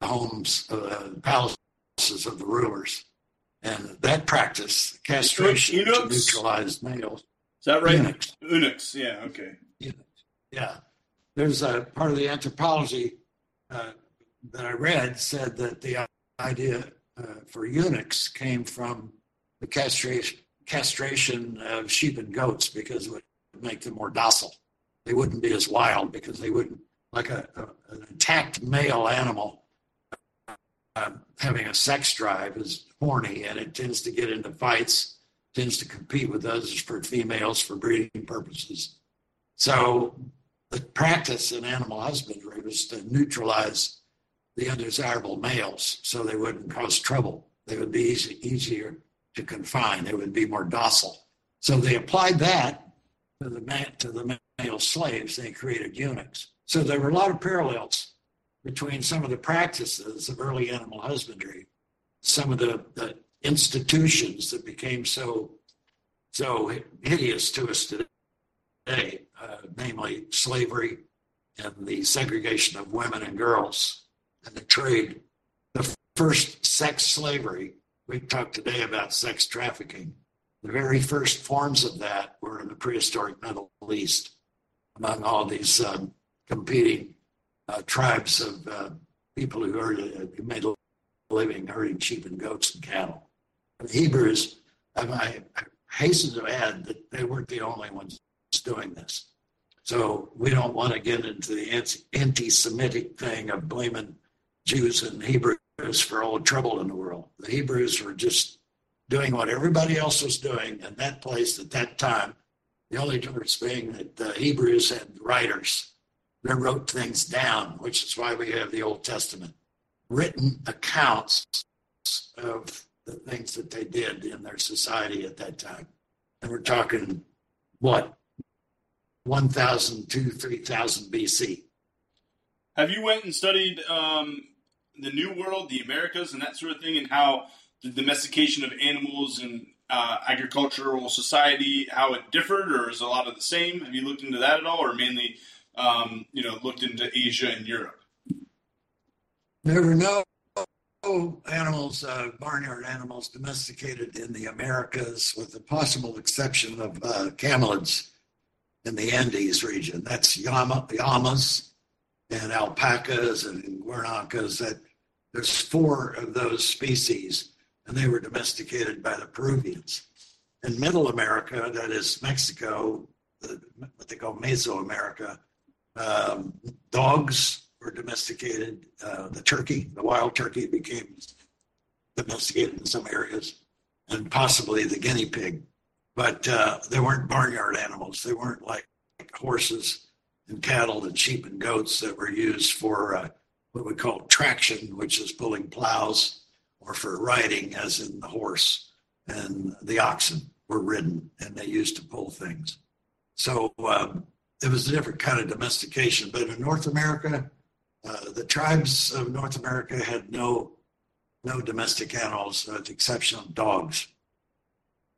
homes, uh, palaces of the rulers. And that practice, castration to neutralize males. Is that right? Eunuchs. Eunuchs, yeah, okay. Yeah. There's a part of the anthropology uh, that I read said that the idea uh, for eunuchs came from the castration, castration of sheep and goats because it would make them more docile. They wouldn't be as wild because they wouldn't, like a, a an attacked male animal uh, having a sex drive is horny and it tends to get into fights, tends to compete with others for females for breeding purposes. So the practice in animal husbandry was to neutralize the undesirable males so they wouldn't cause trouble. They would be easy, easier to confine. They would be more docile. So they applied that to the, man, to the male slaves. They created eunuchs. So there were a lot of parallels between some of the practices of early animal husbandry, some of the, the institutions that became so so hideous to us today, uh, namely slavery and the segregation of women and girls and the trade. The first sex slavery, we talked today about sex trafficking. The very first forms of that were in the prehistoric Middle East among all these um, competing uh, tribes of uh, people who, are, who made a living herding sheep and goats and cattle. The Hebrews, I, I hasten to add that they weren't the only ones doing this. So we don't want to get into the anti Semitic thing of blaming Jews and Hebrews for all the trouble in the world. The Hebrews were just doing what everybody else was doing in that place at that time. The only difference being that the Hebrews had writers they wrote things down, which is why we have the Old Testament written accounts of the things that they did in their society at that time. And we're talking what, 1000 to 3000 BC. Have you went and studied um, the New World, the Americas, and that sort of thing, and how the domestication of animals and uh, agricultural society, how it differed, or is a lot of the same? Have you looked into that at all, or mainly um, you know, looked into Asia and Europe? There were no animals, uh, barnyard animals, domesticated in the Americas, with the possible exception of uh, camelids in the Andes region. That's llamas and alpacas and guanacos. That there's four of those species, and they were domesticated by the Peruvians. In Middle America, that is Mexico, the, what they call Mesoamerica, um, dogs were domesticated. Uh, the turkey, the wild turkey, became domesticated in some areas, and possibly the guinea pig. But uh, they weren't barnyard animals. They weren't like horses and cattle and sheep and goats that were used for uh, what we call traction, which is pulling plows, or for riding, as in the horse. And the oxen were ridden and they used to pull things. So um, it was a different kind of domestication. But in North America, uh, the tribes of North America had no no domestic animals, with the exception of dogs.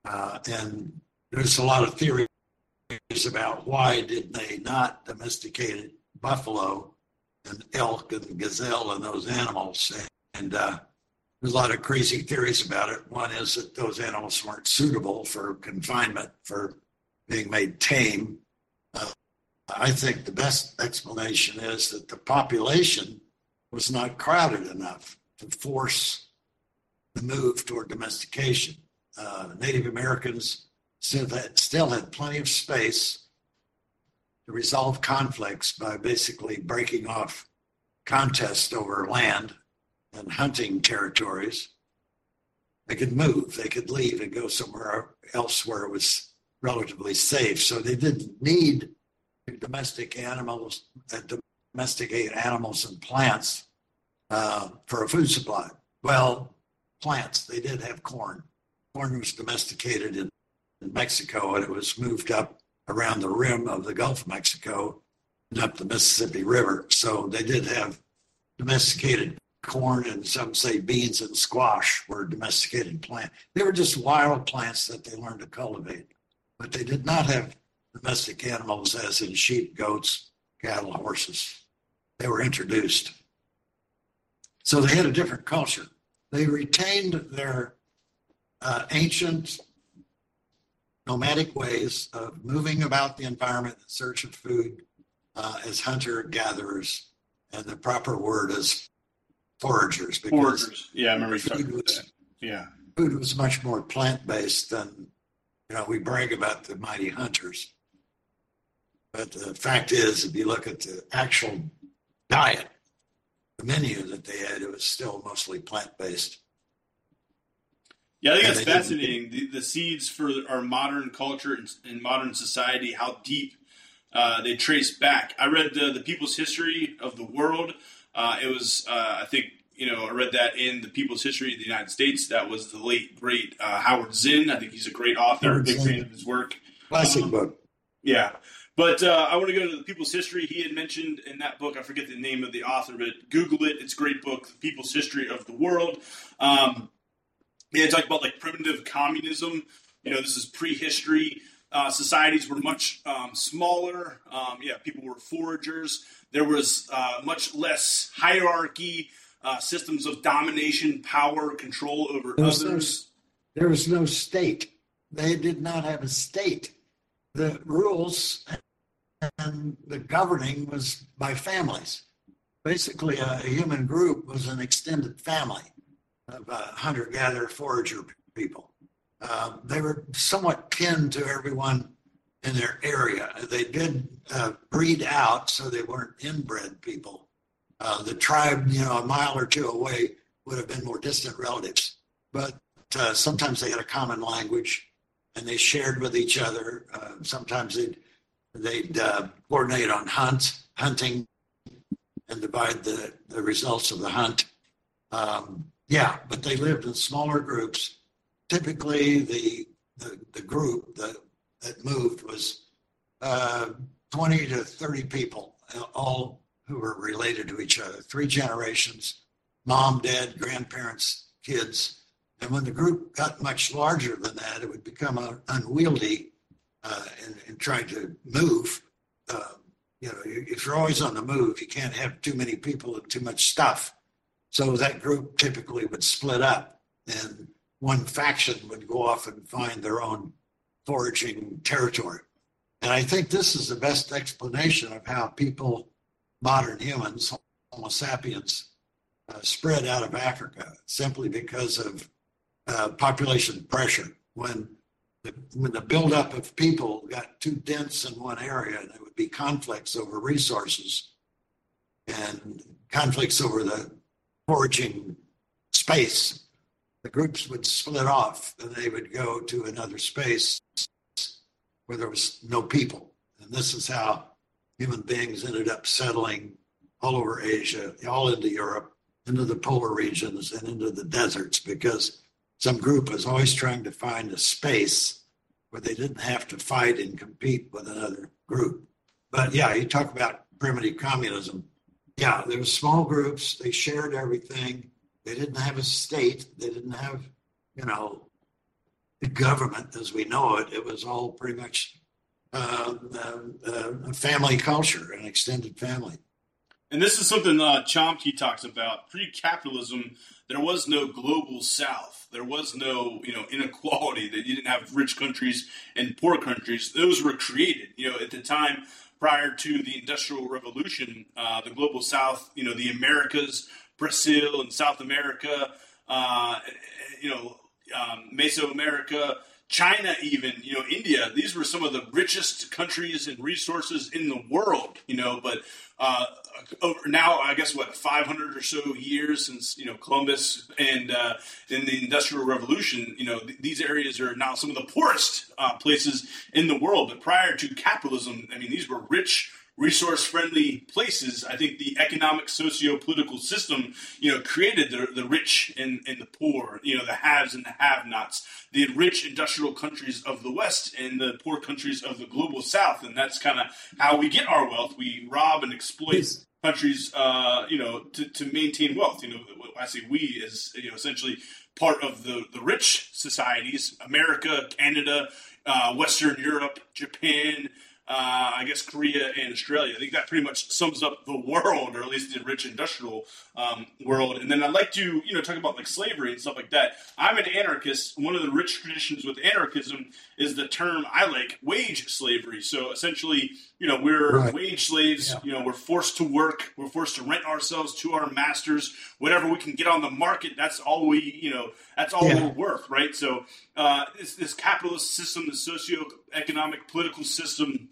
Uh, and there's a lot of theories about why did they not domesticate buffalo and elk and gazelle and those animals. And uh, there's a lot of crazy theories about it. One is that those animals weren't suitable for confinement, for being made tame. Uh, I think the best explanation is that the population was not crowded enough to force the move toward domestication. Uh, Native Americans still had, still had plenty of space to resolve conflicts by basically breaking off contests over land and hunting territories. They could move, they could leave and go somewhere else where it was relatively safe. So they didn't need domestic animals, uh, domesticate animals and plants uh, for a food supply. Well, plants, they did have corn. Corn was domesticated in, in Mexico and it was moved up around the rim of the Gulf of Mexico and up the Mississippi River. So they did have domesticated corn and some say beans and squash were domesticated plants. They were just wild plants that they learned to cultivate, but they did not have domestic animals as in sheep, goats, cattle, horses. They were introduced. So they had a different culture. They retained their uh, ancient nomadic ways of moving about the environment in search of food uh, as hunter gatherers. And the proper word is foragers. Because foragers. Yeah, I remember you talking about that. Yeah. Food was much more plant based than, you know, we brag about the mighty hunters. But the fact is, if you look at the actual diet, the menu that they had, it was still mostly plant based. Yeah, I think it's fascinating. The, the, seeds for our modern culture and, and modern society, how deep uh, they trace back. I read the, the People's History of the World. Uh, it was, uh, I think, you know, I read that in the People's History of the United States. That was the late great uh, Howard Zinn. I think he's a great author. Big fan of his work. Classic um, book. Yeah. But uh, I want to go to the People's History. He had mentioned in that book, I forget the name of the author, but Google it. It's a great book, The People's History of the World. Um, they talk about like primitive communism. You know, this is prehistory. Uh, societies were much um, smaller. Um, yeah, people were foragers. There was uh, much less hierarchy, uh, systems of domination, power, control over there others. No, there was no state. They did not have a state. The rules and the governing was by families. Basically, a, a human group was an extended family of uh, hunter gatherer forager people. Uh, they were somewhat kin to everyone in their area. They did uh, breed out, so they weren't inbred people. Uh, the tribe, you know, a mile or two away would have been more distant relatives, but uh, sometimes they had a common language and they shared with each other. Uh, sometimes they'd they'd coordinate on hunt, hunting, and divide the, the results of the hunt. Um, yeah, but they lived in smaller groups. Typically, the the, the group that, that moved was uh, 20 to 30 people, all who were related to each other, three generations mom, dad, grandparents, kids. And when the group got much larger than that, it would become unwieldy uh, in, in, trying to move. Uh, you know, if you're always on the move, you can't have too many people and too much stuff. So that group typically would split up, and one faction would go off and find their own foraging territory. And I think this is the best explanation of how people, modern humans, Homo sapiens, uh, spread out of Africa simply because of uh, population pressure. When the, when the buildup of people got too dense in one area, there would be conflicts over resources and conflicts over the foraging space, the groups would split off and they would go to another space where there was no people. And this is how human beings ended up settling all over Asia, all into Europe, into the polar regions, and into the deserts because some group was always trying to find a space where they didn't have to fight and compete with another group. But yeah, you talk about primitive communism. Yeah, there were small groups. They shared everything. They didn't have a state. They didn't have, you know, the government as we know it. It was all pretty much uh, a family culture, an extended family. And this is something uh, Chomsky talks about. Pre-capitalism, there was no global South. There was no, you know, inequality. That you didn't have rich countries and poor countries. Those were created. You know, at the time prior to the Industrial Revolution, uh, the global South, you know, the Americas, Brazil and South America, uh, you know, um, Mesoamerica, China, even you know, India. These were some of the richest countries and resources in the world. You know, but uh, over now, I guess what 500 or so years since you know Columbus and uh, in the Industrial Revolution, you know th- these areas are now some of the poorest uh, places in the world. But prior to capitalism, I mean, these were rich resource friendly places, I think the economic socio political system, you know, created the, the rich and, and the poor, you know, the haves and the have nots, the rich industrial countries of the West and the poor countries of the global South. And that's kind of how we get our wealth. We rob and exploit countries, uh, you know, to, to maintain wealth. You know, I say we as, you know, essentially part of the, the rich societies, America, Canada, uh, Western Europe, Japan, uh, I guess Korea and Australia. I think that pretty much sums up the world, or at least the rich industrial um, world. And then I'd like to, you know, talk about like slavery and stuff like that. I'm an anarchist. One of the rich traditions with anarchism is the term I like wage slavery. So essentially, you know, we're right. wage slaves. Yeah. You know, we're forced to work. We're forced to rent ourselves to our masters. Whatever we can get on the market, that's all we, you know, that's all yeah. we're worth, right? So uh, this, this capitalist system, the socio-economic political system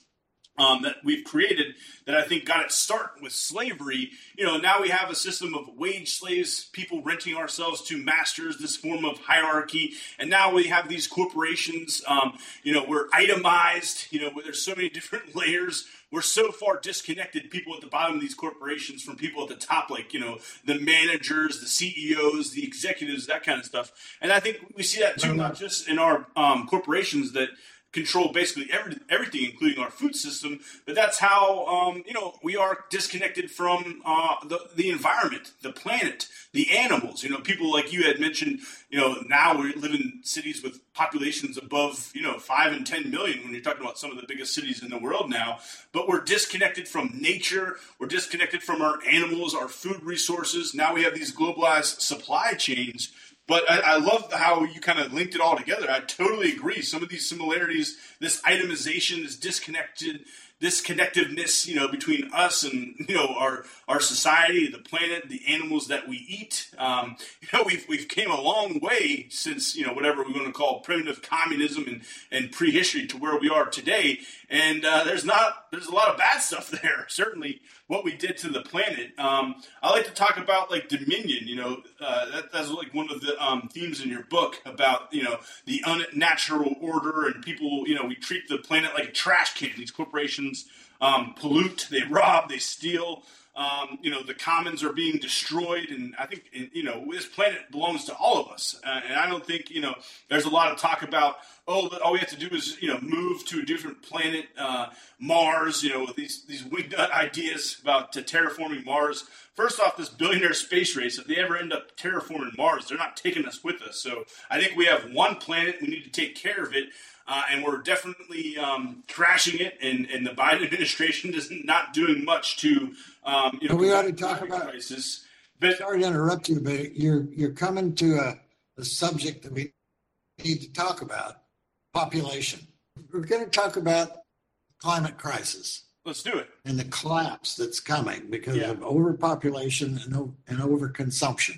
um, that we've created that I think got its start with slavery. You know, now we have a system of wage slaves, people renting ourselves to masters, this form of hierarchy, and now we have these corporations. Um, you know, we're itemized. You know, there's so many different layers. We're so far disconnected, people at the bottom of these corporations, from people at the top, like you know, the managers, the CEOs, the executives, that kind of stuff. And I think we see that too, not just in our um, corporations that control basically every, everything, including our food system. But that's how um, you know we are disconnected from uh, the the environment, the planet, the animals. You know, people like you had mentioned. You know, now we live in cities with populations above you know five and ten million. When you're talking about some of the biggest cities in the world now, but we're disconnected from nature. We're disconnected from our animals, our food resources. Now we have these globalized supply chains but I, I love how you kind of linked it all together. I totally agree. Some of these similarities, this itemization, this disconnected, you know, between us and you know our our society, the planet, the animals that we eat. Um, you know, we've we've came a long way since you know whatever we're going to call primitive communism and and prehistory to where we are today. And uh, there's not there's a lot of bad stuff there. Certainly, what we did to the planet. Um, I like to talk about like dominion. You know, uh, that, that's like one of the um, themes in your book about you know the unnatural order and people. You know, we treat the planet like a trash can. These corporations um, pollute, they rob, they steal. Um, you know, the commons are being destroyed, and I think you know this planet belongs to all of us. Uh, and I don't think you know there's a lot of talk about oh, all we have to do is you know move to a different planet, uh, Mars. You know, with these these winged ideas about uh, terraforming Mars. First off, this billionaire space race, if they ever end up terraforming Mars, they're not taking us with us. So I think we have one planet. We need to take care of it. Uh, and we're definitely um, crashing it, and, and the Biden administration is not doing much to um, you know, we ought to talk about crisis. But sorry to interrupt you, but you're you're coming to a, a subject that we need to talk about: population. We're going to talk about climate crisis. Let's do it. And the collapse that's coming because yeah. of overpopulation and, and overconsumption.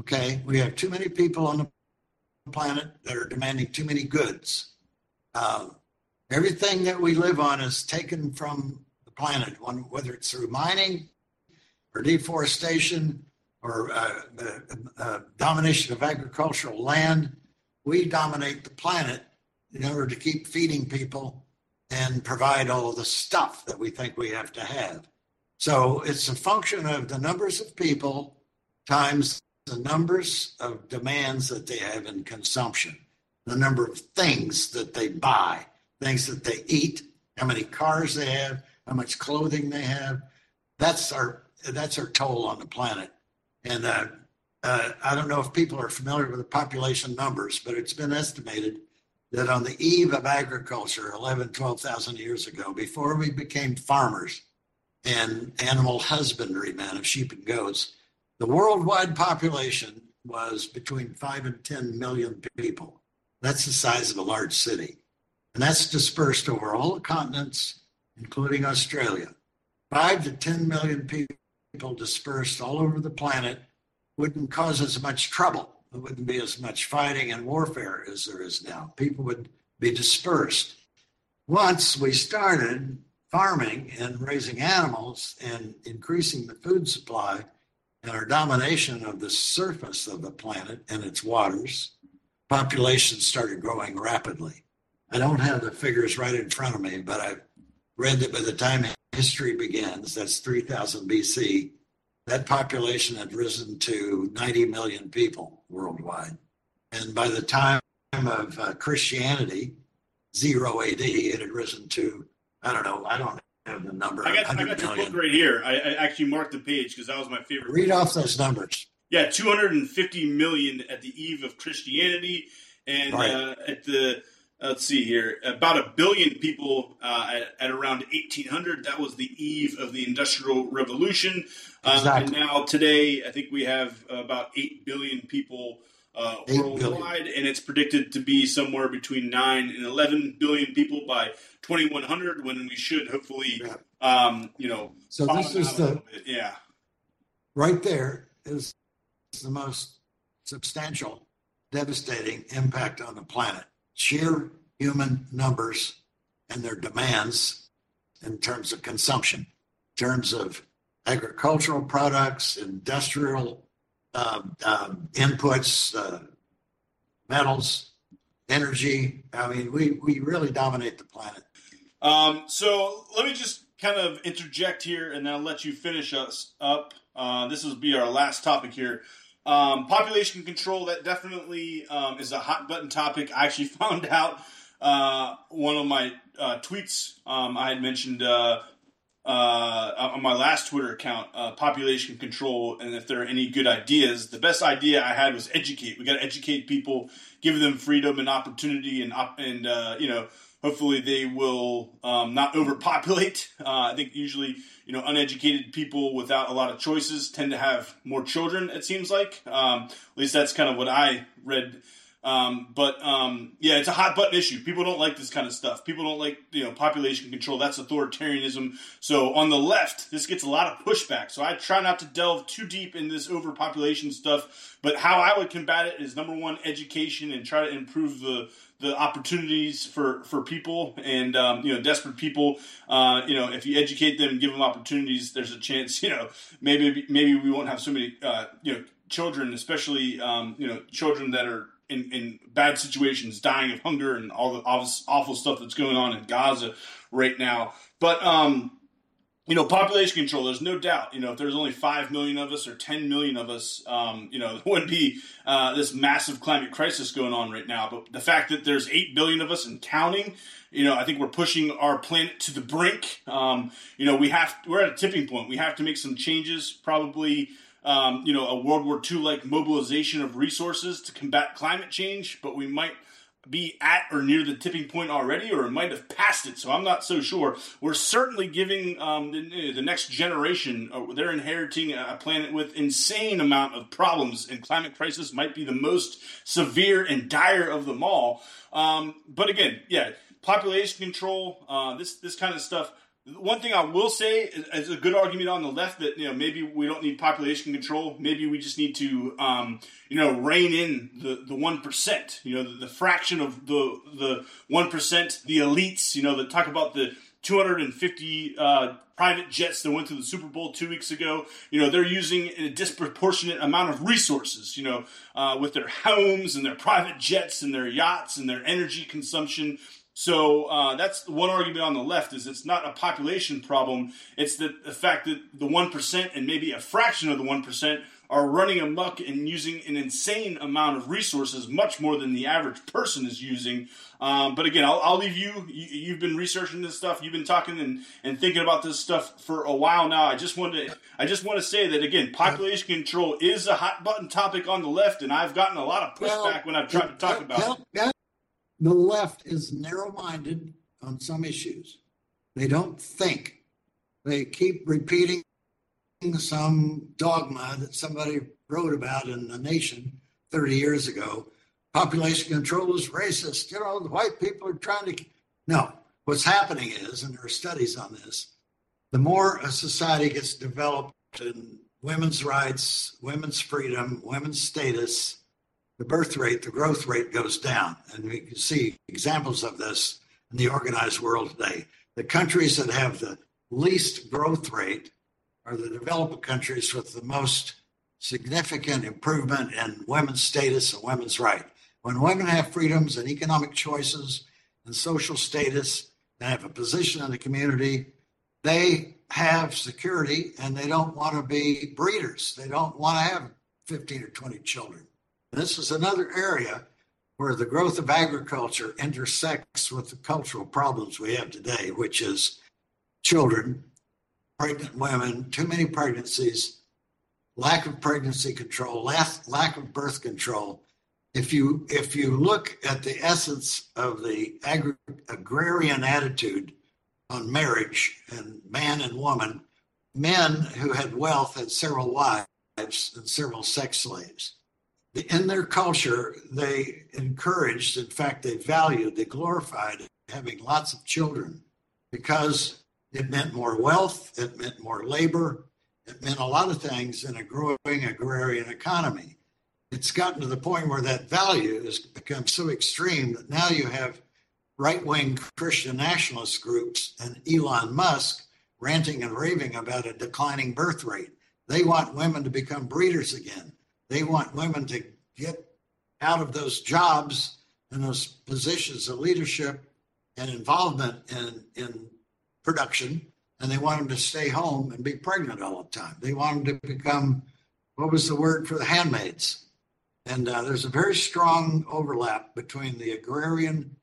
Okay, we have too many people on the planet that are demanding too many goods. Uh, everything that we live on is taken from the planet, whether it's through mining or deforestation or uh, uh, domination of agricultural land. We dominate the planet in order to keep feeding people and provide all the stuff that we think we have to have. So it's a function of the numbers of people times the numbers of demands that they have in consumption, the number of things that they buy, things that they eat, how many cars they have, how much clothing they have. That's our that's our toll on the planet. And uh, uh, I don't know if people are familiar with the population numbers, but it's been estimated that on the eve of agriculture, 11, 12,000 years ago, before we became farmers and animal husbandry men of sheep and goats, the worldwide population was between 5 and 10 million people. That's the size of a large city. And that's dispersed over all the continents, including Australia. 5 to 10 million people dispersed all over the planet wouldn't cause as much trouble. There wouldn't be as much fighting and warfare as there is now. People would be dispersed. Once we started farming and raising animals and increasing the food supply and our domination of the surface of the planet and its waters, populations started growing rapidly. I don't have the figures right in front of me, but I've read that by the time history begins, that's 3000 BC, that population had risen to 90 million people worldwide. And by the time of uh, Christianity, zero AD, it had risen to, I don't know, I don't have the number. I got, I got your book right here. I, I actually marked the page because that was my favorite. Read off those numbers. Yeah, 250 million at the eve of Christianity. And right. uh, at the let's see here, about a billion people uh, at, at, around 1800. That was the eve of the Industrial Revolution. Um, exactly. And now today, I think we have about 8 billion people uh, 8 worldwide, billion. and it's predicted to be somewhere between 9 and 11 billion people by 2100 when we should hopefully, yeah. um, you know, so this is the, yeah. Right there is the most substantial, devastating impact on the planet sheer human numbers and their demands in terms of consumption, in terms of agricultural products, industrial uh, uh, inputs, uh, metals, energy. I mean, we, we really dominate the planet. Um, so let me just kind of interject here and then I'll let you finish us up. Uh, this will be our last topic here. Um, population control, that definitely um, is a hot button topic. I actually found out uh, one of my uh, tweets um, I had mentioned uh, uh on my last Twitter account, uh, population control, and if there are any good ideas. The best idea I had was educate. We got to educate people, give them freedom and opportunity, and and you know hopefully they will um, not overpopulate. Uh, I think usually, you know, uneducated people without a lot of choices tend to have more children. It seems like, um, at least that's kind of what I read. Um, but um, yeah, it's a hot button issue. People don't like this kind of stuff. People don't like you know population control. That's authoritarianism. So on the left, this gets a lot of pushback. So I try not to delve too deep in this overpopulation stuff. But how I would combat it is number one, education and try to improve the the opportunities for for people and um, you know desperate people. Uh, you know, if you educate them, give them opportunities, there's a chance. You know, maybe maybe we won't have so many uh, you know children, especially um, you know children that are in, in bad situations, dying of hunger and all the awful, awful stuff that's going on in Gaza right now. But um, you know, population control. There's no doubt. You know, if there's only five million of us or ten million of us, um, you know, there wouldn't be uh, this massive climate crisis going on right now. But the fact that there's eight billion of us and counting, you know, I think we're pushing our planet to the brink. Um, you know, we have we're at a tipping point. We have to make some changes. Probably, um, you know, a World War II like mobilization of resources to combat climate change. But we might be at or near the tipping point already, or it might have passed it. So I'm not so sure. We're certainly giving um, the, the, next generation, uh, they're inheriting a planet with insane amount of problems, and climate crisis might be the most severe and dire of them all. Um, but again, yeah, population control, uh, this this kind of stuff one thing I will say is, a good argument on the left that you know maybe we don't need population control. Maybe we just need to um, you know rein in the the one percent. You know the, the, fraction of the the one percent, the elites. You know that talk about the 250 uh, private jets that went to the Super Bowl two weeks ago. You know they're using a disproportionate amount of resources. You know uh, with their homes and their private jets and their yachts and their energy consumption So uh, that's one argument on the left is it's not a population problem. It's the, the fact that the one percent and maybe a fraction of the one percent are running amok and using an insane amount of resources, much more than the average person is using. Um, but again, I'll, I'll leave you. you. have been researching this stuff. You've been talking and, and thinking about this stuff for a while now. I just want to I just want to say that again, population control is a hot button topic on the left, and I've gotten a lot of pushback well, when I've tried to talk about it. The left is narrow minded on some issues. They don't think. They keep repeating some dogma that somebody wrote about in the nation 30 years ago. Population control is racist. You know, the white people are trying to. No, what's happening is, and there are studies on this, the more a society gets developed in women's rights, women's freedom, women's status, the birth rate, the growth rate goes down. And we can see examples of this in the organized world today. The countries that have the least growth rate are the developed countries with the most significant improvement in women's status and women's rights. When women have freedoms and economic choices and social status and have a position in the community, they have security and they don't want to be breeders. They don't want to have 15 or 20 children. This is another area where the growth of agriculture intersects with the cultural problems we have today, which is children pregnant women, too many pregnancies, lack of pregnancy control, lack, lack of birth control. If you if you look at the essence of the agri- agrarian attitude on marriage and man and woman, men who had wealth had several wives and several sex slaves. In their culture, they encouraged, in fact, they valued, they glorified having lots of children because it meant more wealth, it meant more labor, it meant a lot of things in a growing agrarian economy. It's gotten to the point where that value has become so extreme that now you have right wing Christian nationalist groups and Elon Musk ranting and raving about a declining birth rate. They want women to become breeders again. They want women to get out of those jobs and those positions of leadership and involvement in, in production and they want them to stay home and be pregnant all the time. They want them to become, what was the word for the handmaids? And uh, there's a very strong overlap between the agrarian,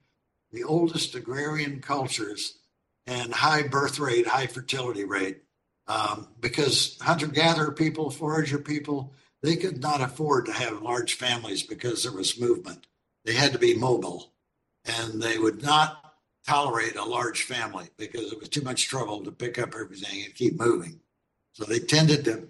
the oldest agrarian cultures, and high birth rate, high fertility rate. Um, because hunter gatherer people, forager people, they could not afford to have large families because there was movement. They had to be mobile and they would not tolerate a large family because it was too much trouble to pick up everything and keep moving. So they tended to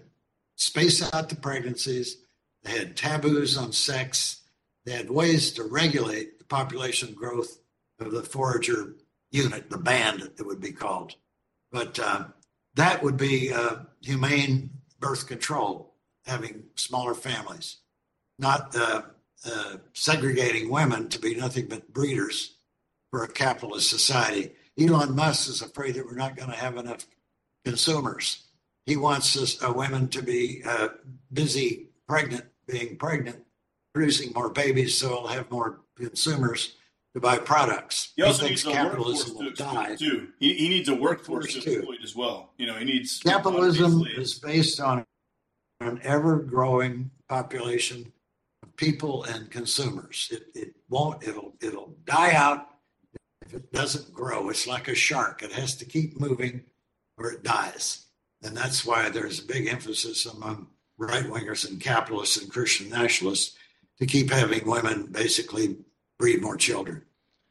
space out the pregnancies. They had taboos on sex. They had ways to regulate the population growth of the forager unit, the band it would be called. But uh, that would be uh, humane birth control, having smaller families, not uh, uh segregating women to be nothing but breeders for a capitalist society. Elon Musk is afraid that we're not going to have enough consumers. He wants us, uh, women to be uh, busy pregnant, being pregnant, producing more babies, so we'll have more consumers to buy products. He also he needs capitalism will die. Too. He, he needs a workforce, workforce to exploit as well. You know, he needs capitalism is based on an ever-growing population of people and consumers. It, it won't. It'll it'll die out if it doesn't grow, it's like a shark. It has to keep moving or it dies. And that's why there's a big emphasis among right wingers and capitalists and Christian nationalists to keep having women basically breed more children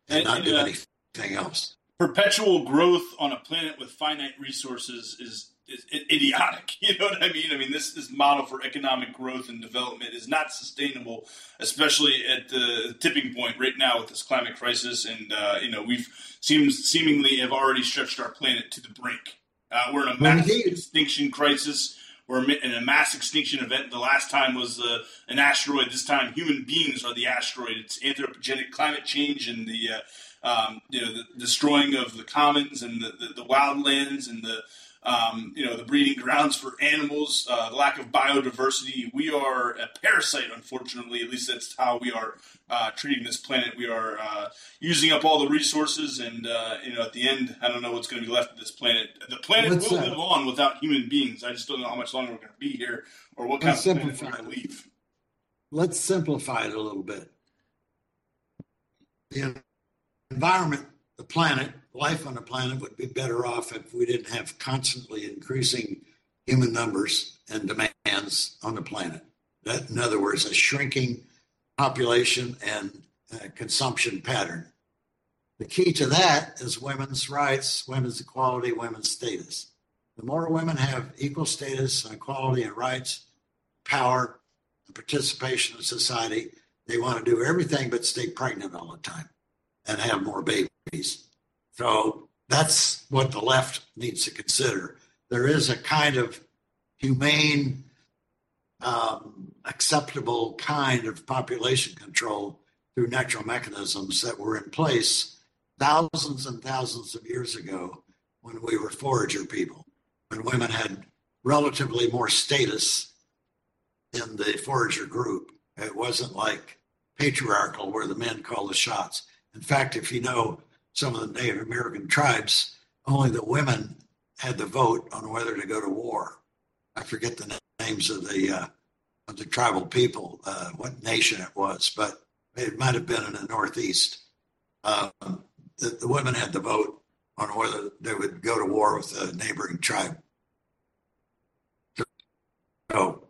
and, and not do uh, anything else. Perpetual growth on a planet with finite resources is is idiotic. You know what I mean? I mean, this this model for economic growth and development is not sustainable, especially at the tipping point right now with this climate crisis. And uh, you know, we've seems seemingly have already stretched our planet to the brink. Uh, we're in a mass extinction crisis. We're in a mass extinction event. The last time was uh, an asteroid. This time, human beings are the asteroid. It's anthropogenic climate change and the uh, um, you know the destroying of the commons and the, the, the wildlands and the um, you know, the breeding grounds for animals, uh, the lack of biodiversity. We are a parasite, unfortunately. At least that's how we are uh, treating this planet. We are uh, using up all the resources, and uh, you know, at the end, I don't know what's going to be left of this planet. The planet What's will live on without human beings. I just don't know how much longer we're going to be here, or what kind of planet we're going to leave. let's simplify it a little bit. The environment, the planet, life on the planet would be better off if we didn't have constantly increasing human numbers and demands on the planet. That, in other words, a shrinking population and uh, consumption pattern. The key to that is women's rights, women's equality, women's status. The more women have equal status equality and rights, power, and participation in society, they want to do everything but stay pregnant all the time and have more babies. So that's what the left needs to consider. There is a kind of humane, um, acceptable kind of population control through natural mechanisms that were in place thousands and thousands of years ago when we were forager people, when women had relatively more status in the forager group. It wasn't like patriarchal where the men call the shots. In fact, if you know some of the Native American tribes, only the women had the vote on whether to go to war. I forget the names of the uh, of the tribal people, uh, what nation it was, but it might have been in the Northeast. Um, the, the women had the vote on whether they would go to war with a neighboring tribe. So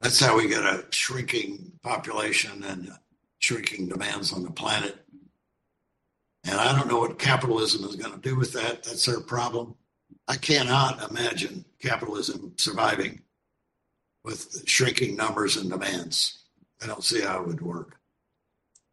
that's how we get a shrinking population and shrinking demands on the planet. And I don't know what capitalism is going to do with that. That's their problem. I cannot imagine capitalism surviving with shrinking numbers and demands. I don't see how it would work.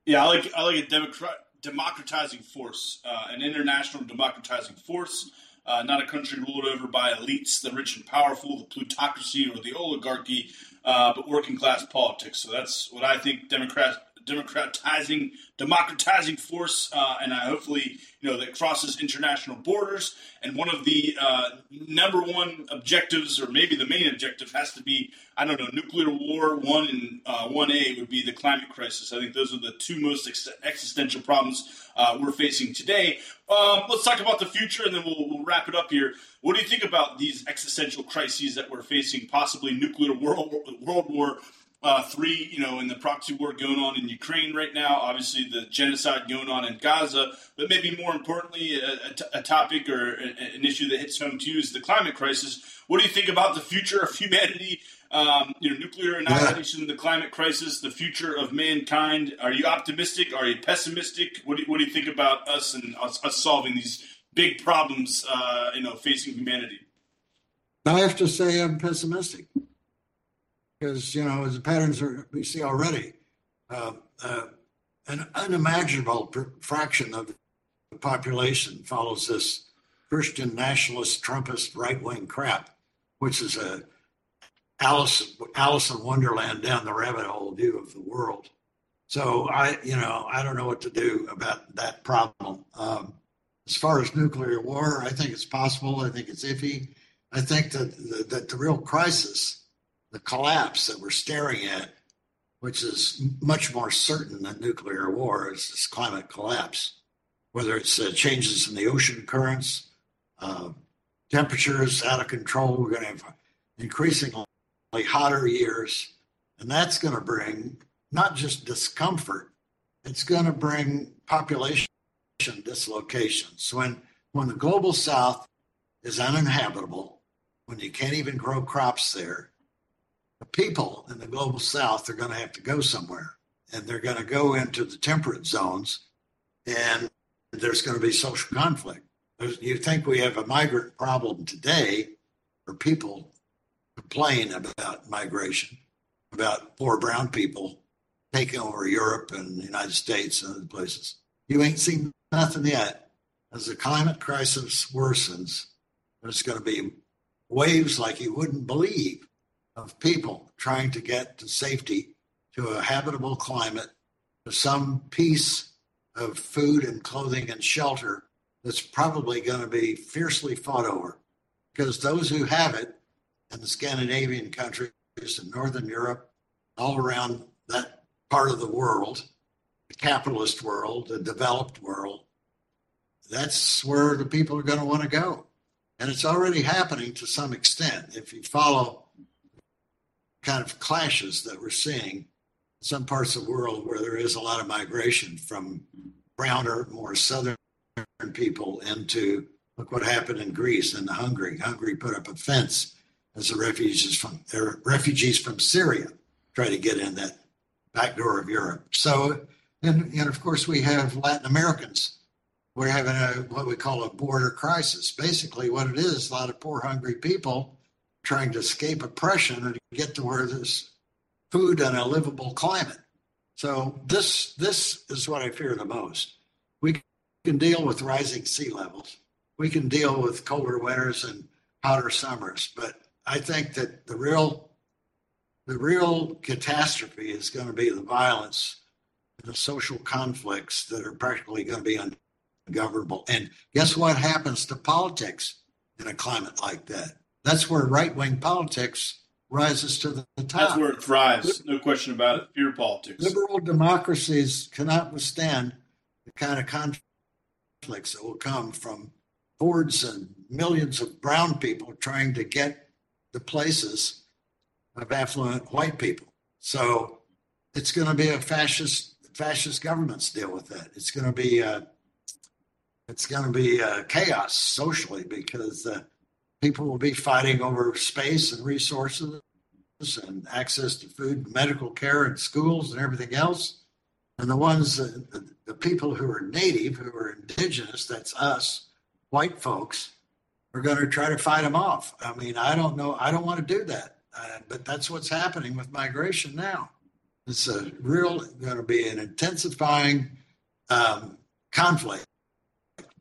Yeah, I like I like a democrat democratizing force, uh, an international democratizing force, uh, not a country ruled over by elites, the rich and powerful, the plutocracy or the oligarchy, uh, but working class politics. So that's what I think Democrat democratizing democratizing force, uh, and I hopefully you know that crosses international borders. And one of the uh, number one objectives, or maybe the main objective, has to be I don't know nuclear war. One and uh, one A would be the climate crisis. I think those are the two most ex- existential problems uh, we're facing today. Um, let's talk about the future, and then we'll, we'll wrap it up here. What do you think about these existential crises that we're facing? Possibly nuclear world world war uh, three, you know, in the proxy war going on in Ukraine right now, obviously the genocide going on in Gaza, but maybe more importantly, a, a, t- a topic or a, an issue that hits home to you is the climate crisis. What do you think about the future of humanity? Um, you know, nuclear annihilation, the climate crisis, the future of mankind. Are you optimistic? Are you pessimistic? What do you, what do you think about us and us, us solving these big problems, uh, you know, facing humanity? I have to say I'm pessimistic because you know as the patterns are we see already. Uh, uh, an unimaginable fraction of the population follows this Christian nationalist Trumpist right wing crap, which is a Alice Alice in Wonderland down the rabbit hole view of the world. So I, you know, I don't know what to do about that problem. Um, as far as nuclear war, I think it's possible. I think it's iffy. I think that that the real crisis, the collapse that we're staring at, which is much more certain than nuclear war, is this climate collapse. Whether it's uh, changes in the ocean currents, uh, temperatures out of control, we're going to have increasingly hotter years, and that's going to bring not just discomfort, it's going to bring population dislocations. When when the global south is uninhabitable, when you can't even grow crops there, people in the global south are going to have to go somewhere, and they're going to go into the temperate zones, and there's going to be social conflict. There's, you think we have a migrant problem today, or people complain about migration, about poor brown people taking over Europe and the United States and other places. You ain't seen nothing yet. As the climate crisis worsens, there's going to be waves like you wouldn't believe of people trying to get to safety, to a habitable climate, to some piece of food and clothing and shelter that's probably going to be fiercely fought over. because those who have it in the Scandinavian countries in Northern Europe, all around that part of the world, the capitalist world, the developed world, that's where the people are going to want to go. And it's already happening to some extent. If you follow kind of clashes that we're seeing in some parts of the world where there is a lot of migration from browner, more southern people into look what happened in Greece and Hungary. Hungary put up a fence as the refugees from their refugees from Syria try to get in that back door of Europe. So, and, and of course, we have Latin Americans. We're having a what we call a border crisis. Basically, what it is, a lot of poor, hungry people trying to escape oppression and get to where there's food and a livable climate. So this this is what I fear the most. We can deal with rising sea levels. We can deal with colder winters and hotter summers, but I think that the real the real catastrophe is going to be the violence and the social conflicts that are practically going to be ungovernable. And guess what happens to politics in a climate like that? That's where right wing politics rises to the top. That's where it thrives, no question about it. Pure politics. Liberal democracies cannot withstand the kind of conflicts that will come from hordes and millions of brown people trying to get the places of affluent white people. So it's going to be a fascist fascist governments deal with that. It's going to be uh, it's going to be uh, chaos socially because uh, people will be fighting over space and resources and access to food, medical care, and schools and everything else. And the ones, the, people who are native, who are indigenous, that's us, white folks, are going to try to fight them off. I mean, I don't know. I don't want to do that. Uh, but that's what's happening with migration now. It's a real going to be an intensifying um, conflict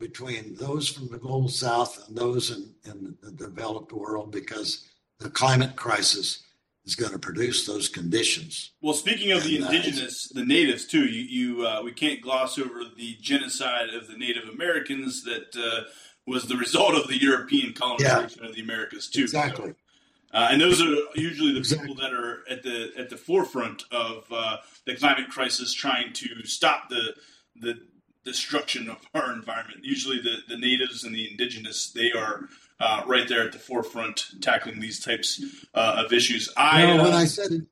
between those from the global south and those in, in the developed world because the climate crisis is going to produce those conditions. Well, speaking of and, the uh, indigenous, uh, the natives too, you, you uh, we can't gloss over the genocide of the Native Americans that uh, was the result of the European colonization yeah, of the Americas too. Exactly. So, uh, and those are usually the exactly. people that are at the at the forefront of uh, the climate crisis, trying to stop the the destruction of our environment. Usually, the the natives and the indigenous they are uh, right there at the forefront tackling these types uh, of issues. I when uh, I said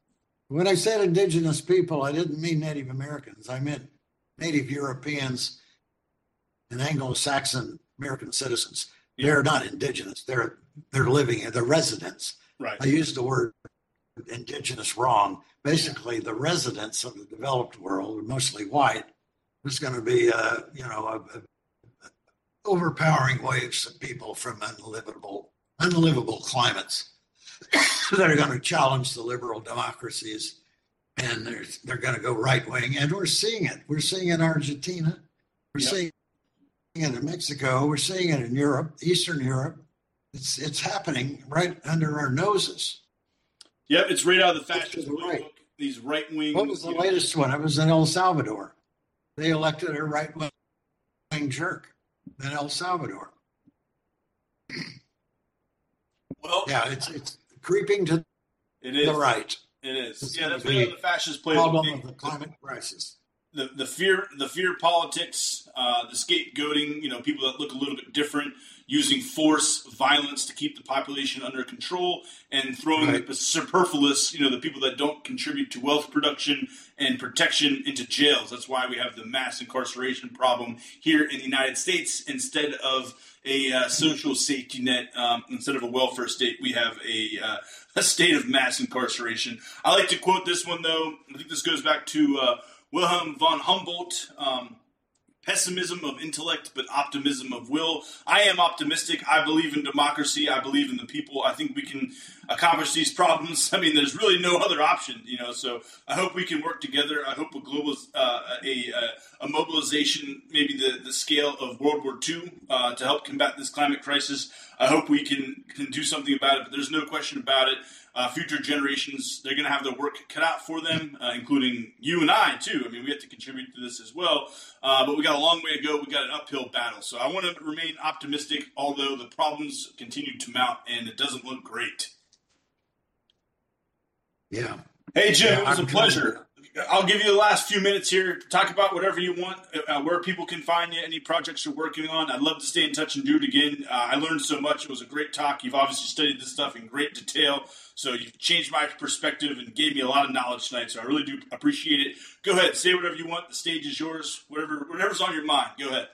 when I said indigenous people, I didn't mean Native Americans. I meant Native Europeans and Anglo-Saxon American citizens. Yeah. They're not indigenous. They're they're living. They're residents Right. I used the word indigenous wrong. Basically, the residents of the developed world, are mostly white, was going to be, uh, you know, a, a, overpowering waves of people from unlivable, unlivable climates that are going to challenge the liberal democracies, and they're they're going to go right wing, and we're seeing it. We're seeing it in Argentina. We're yep. seeing it in Mexico. We're seeing it in Europe, Eastern Europe. It's it's happening right under our noses. Yep, it's right out of the fascist right. These right wing. What was the latest know. one? It was in El Salvador. They elected a right wing jerk in El Salvador. Well, yeah, it's it's creeping to it is. the right. It is. It's yeah, that's the fascist play. Problem of the climate crisis. The, the fear the fear politics, uh, the scapegoating, you know, people that look a little bit different, using force, violence to keep the population under control, and throwing right. the superfluous, you know, the people that don't contribute to wealth production and protection into jails. That's why we have the mass incarceration problem here in the United States instead of a uh, social safety net, um, instead of a welfare state, we have a, uh, a state of mass incarceration. I like to quote this one, though. I think this goes back to uh, Wilhelm von Humboldt. Um, pessimism of intellect, but optimism of will. I am optimistic. I believe in democracy. I believe in the people. I think we can accomplish these problems. I mean, there's really no other option, you know. So I hope we can work together. I hope a global, uh, a, a, a mobilization, maybe the the scale of World War II, uh, to help combat this climate crisis. I hope we can can do something about it. But there's no question about it. uh, future generations, they're going to have their work cut out for them, uh, including you and I, too. I mean, we have to contribute to this as well. Uh, but we got a long way to go. We got an uphill battle. So I want to remain optimistic, although the problems continue to mount and it doesn't look great. Yeah. Hey, Jim, Yeah, it was a I'm pleasure. I'll give you the last few minutes here. Talk about whatever you want, uh, where people can find you, any projects you're working on. I'd love to stay in touch and do it again. Uh, I learned so much. It was a great talk. You've obviously studied this stuff in great detail, so you've changed my perspective and gave me a lot of knowledge tonight. So I really do appreciate it. Go ahead, say whatever you want. The stage is yours. Whatever, whatever's on your mind. Go ahead.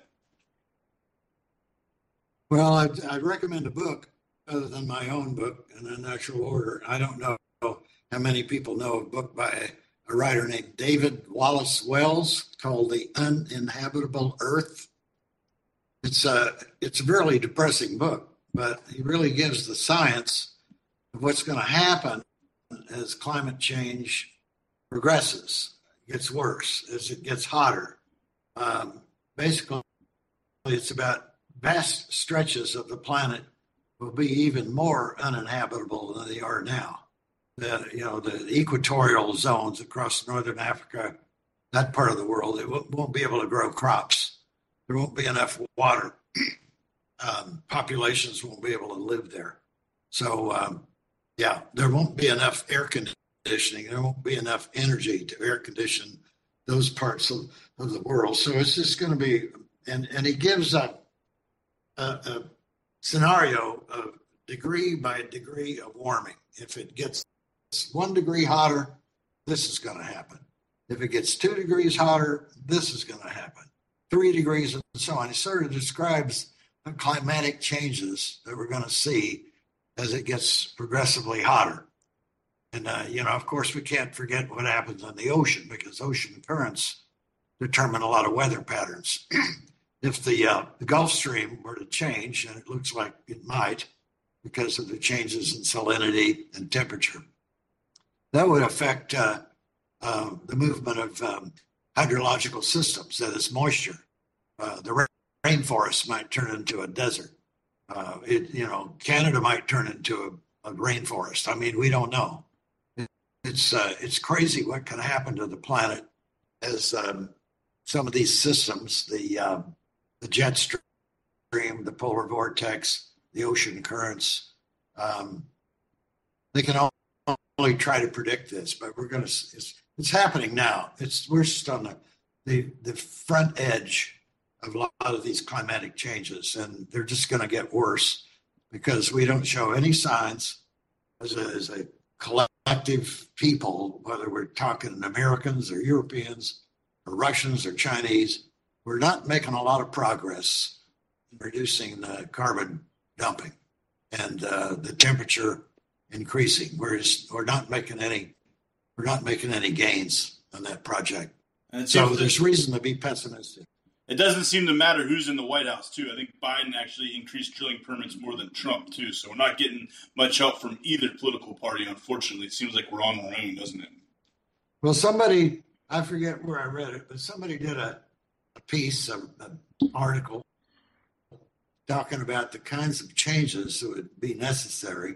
Well, I'd, I'd recommend a book other than my own book An Unnatural Order. I don't know how many people know a book by a writer named David Wallace Wells called The Uninhabitable Earth. It's a, it's a really depressing book, but he really gives the science of what's going to happen as climate change progresses, gets worse, as it gets hotter. Um, basically, it's about vast stretches of the planet will be even more uninhabitable than they are now. The you know the equatorial zones across northern Africa, that part of the world, it won't, be able to grow crops. There won't be enough water. um, populations won't be able to live there. So um, yeah, there won't be enough air conditioning. There won't be enough energy to air condition those parts of, of the world. So it's just going to be, and and he gives a, a, a scenario of degree by degree of warming. If it gets one degree hotter, this is going to happen. If it gets two degrees hotter, this is going to happen. Three degrees and so on. It sort of describes the climatic changes that we're going to see as it gets progressively hotter. And, uh, you know, of course, we can't forget what happens in the ocean because ocean currents determine a lot of weather patterns. if the, uh, the Gulf Stream were to change, and it looks like it might because of the changes in salinity and temperature, that would affect uh, uh, the movement of um, hydrological systems, that is, moisture. Uh, the ra- rainforest might turn into a desert. Uh, it, you know, Canada might turn into a, a rainforest. I mean, we don't know. It's uh, it's crazy what can happen to the planet as um, some of these systems, the um, the jet stream, the polar vortex, the ocean currents, um, they can all only try to predict this, but we're going to. It's, it's happening now. It's we're just on the, the the front edge of a lot of these climatic changes, and they're just going to get worse because we don't show any signs as a, as a collective people, whether we're talking Americans or Europeans or Russians or Chinese, we're not making a lot of progress in reducing the carbon dumping and uh, the temperature increasing. We're just, we're not making any we're not making any gains on that project. And So there's reason to be pessimistic. It doesn't seem to matter who's in the White House, too. I think Biden actually increased drilling permits more than Trump, too. So we're not getting much help from either political party, unfortunately. It seems like we're on our own, doesn't it? Well, somebody I forget where I read it, but somebody did a, a piece, a, an article talking about the kinds of changes that would be necessary,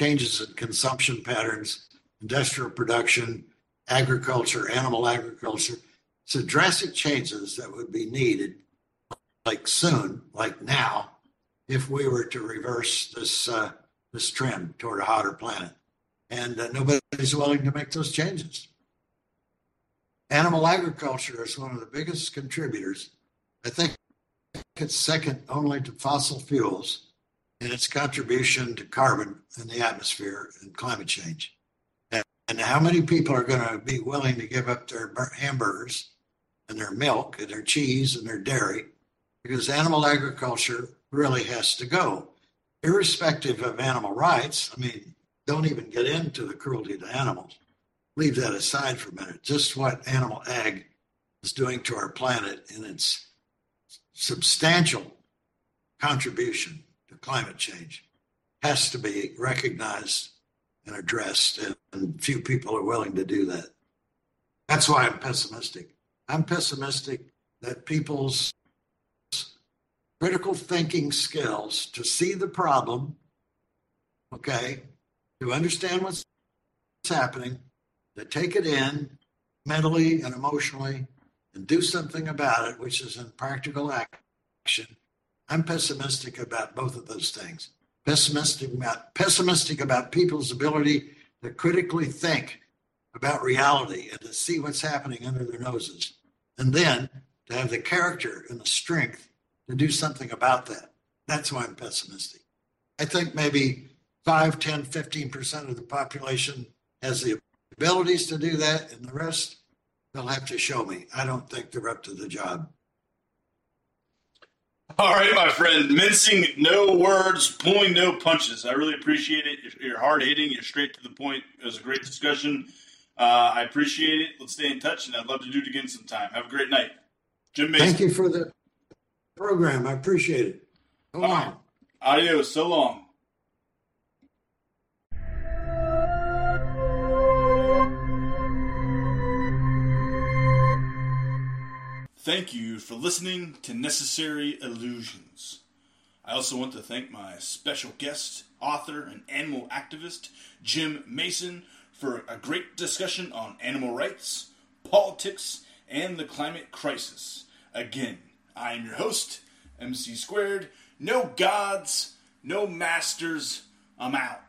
changes in consumption patterns, industrial production, agriculture, animal agriculture. So drastic changes that would be needed, like soon, like now, if we were to reverse this uh, this trend toward a hotter planet. And uh, nobody's willing to make those changes. Animal agriculture is one of the biggest contributors. I think it's second only to fossil fuels in its contribution to carbon in the atmosphere and climate change. And, and how many people are going to be willing to give up their bur- hamburgers and their milk and their cheese and their dairy because animal agriculture really has to go, irrespective of animal rights. I mean, don't even get into the cruelty to animals. Leave that aside for a minute. Just what animal ag is doing to our planet and its substantial contribution climate change has to be recognized and addressed, and, and few people are willing to do that. That's why I'm pessimistic. I'm pessimistic that people's critical thinking skills to see the problem, okay, to understand what's happening, to take it in mentally and emotionally, and do something about it, which is in practical action. I'm pessimistic about both of those things. Pessimistic about pessimistic about people's ability to critically think about reality and to see what's happening under their noses. And then to have the character and the strength to do something about that. That's why I'm pessimistic. I think maybe 5, 10, 15% of the population has the abilities to do that, and the rest, they'll have to show me. I don't think they're up to the job. All right, my friend. Mincing no words, pulling no punches. I really appreciate it. You're hard hitting. You're straight to the point. It was a great discussion. Uh, I appreciate it. Let's stay in touch, and I'd love to do it again sometime. Have a great night. Jim Mason. Thank you for the program. I appreciate it. So long. Right. Adios. So long. Thank you for listening to Necessary Illusions. I also want to thank my special guest, author, and animal activist, Jim Mason, for a great discussion on animal rights, politics, and the climate crisis. Again, I am your host, MC Squared. No gods, no masters. I'm out.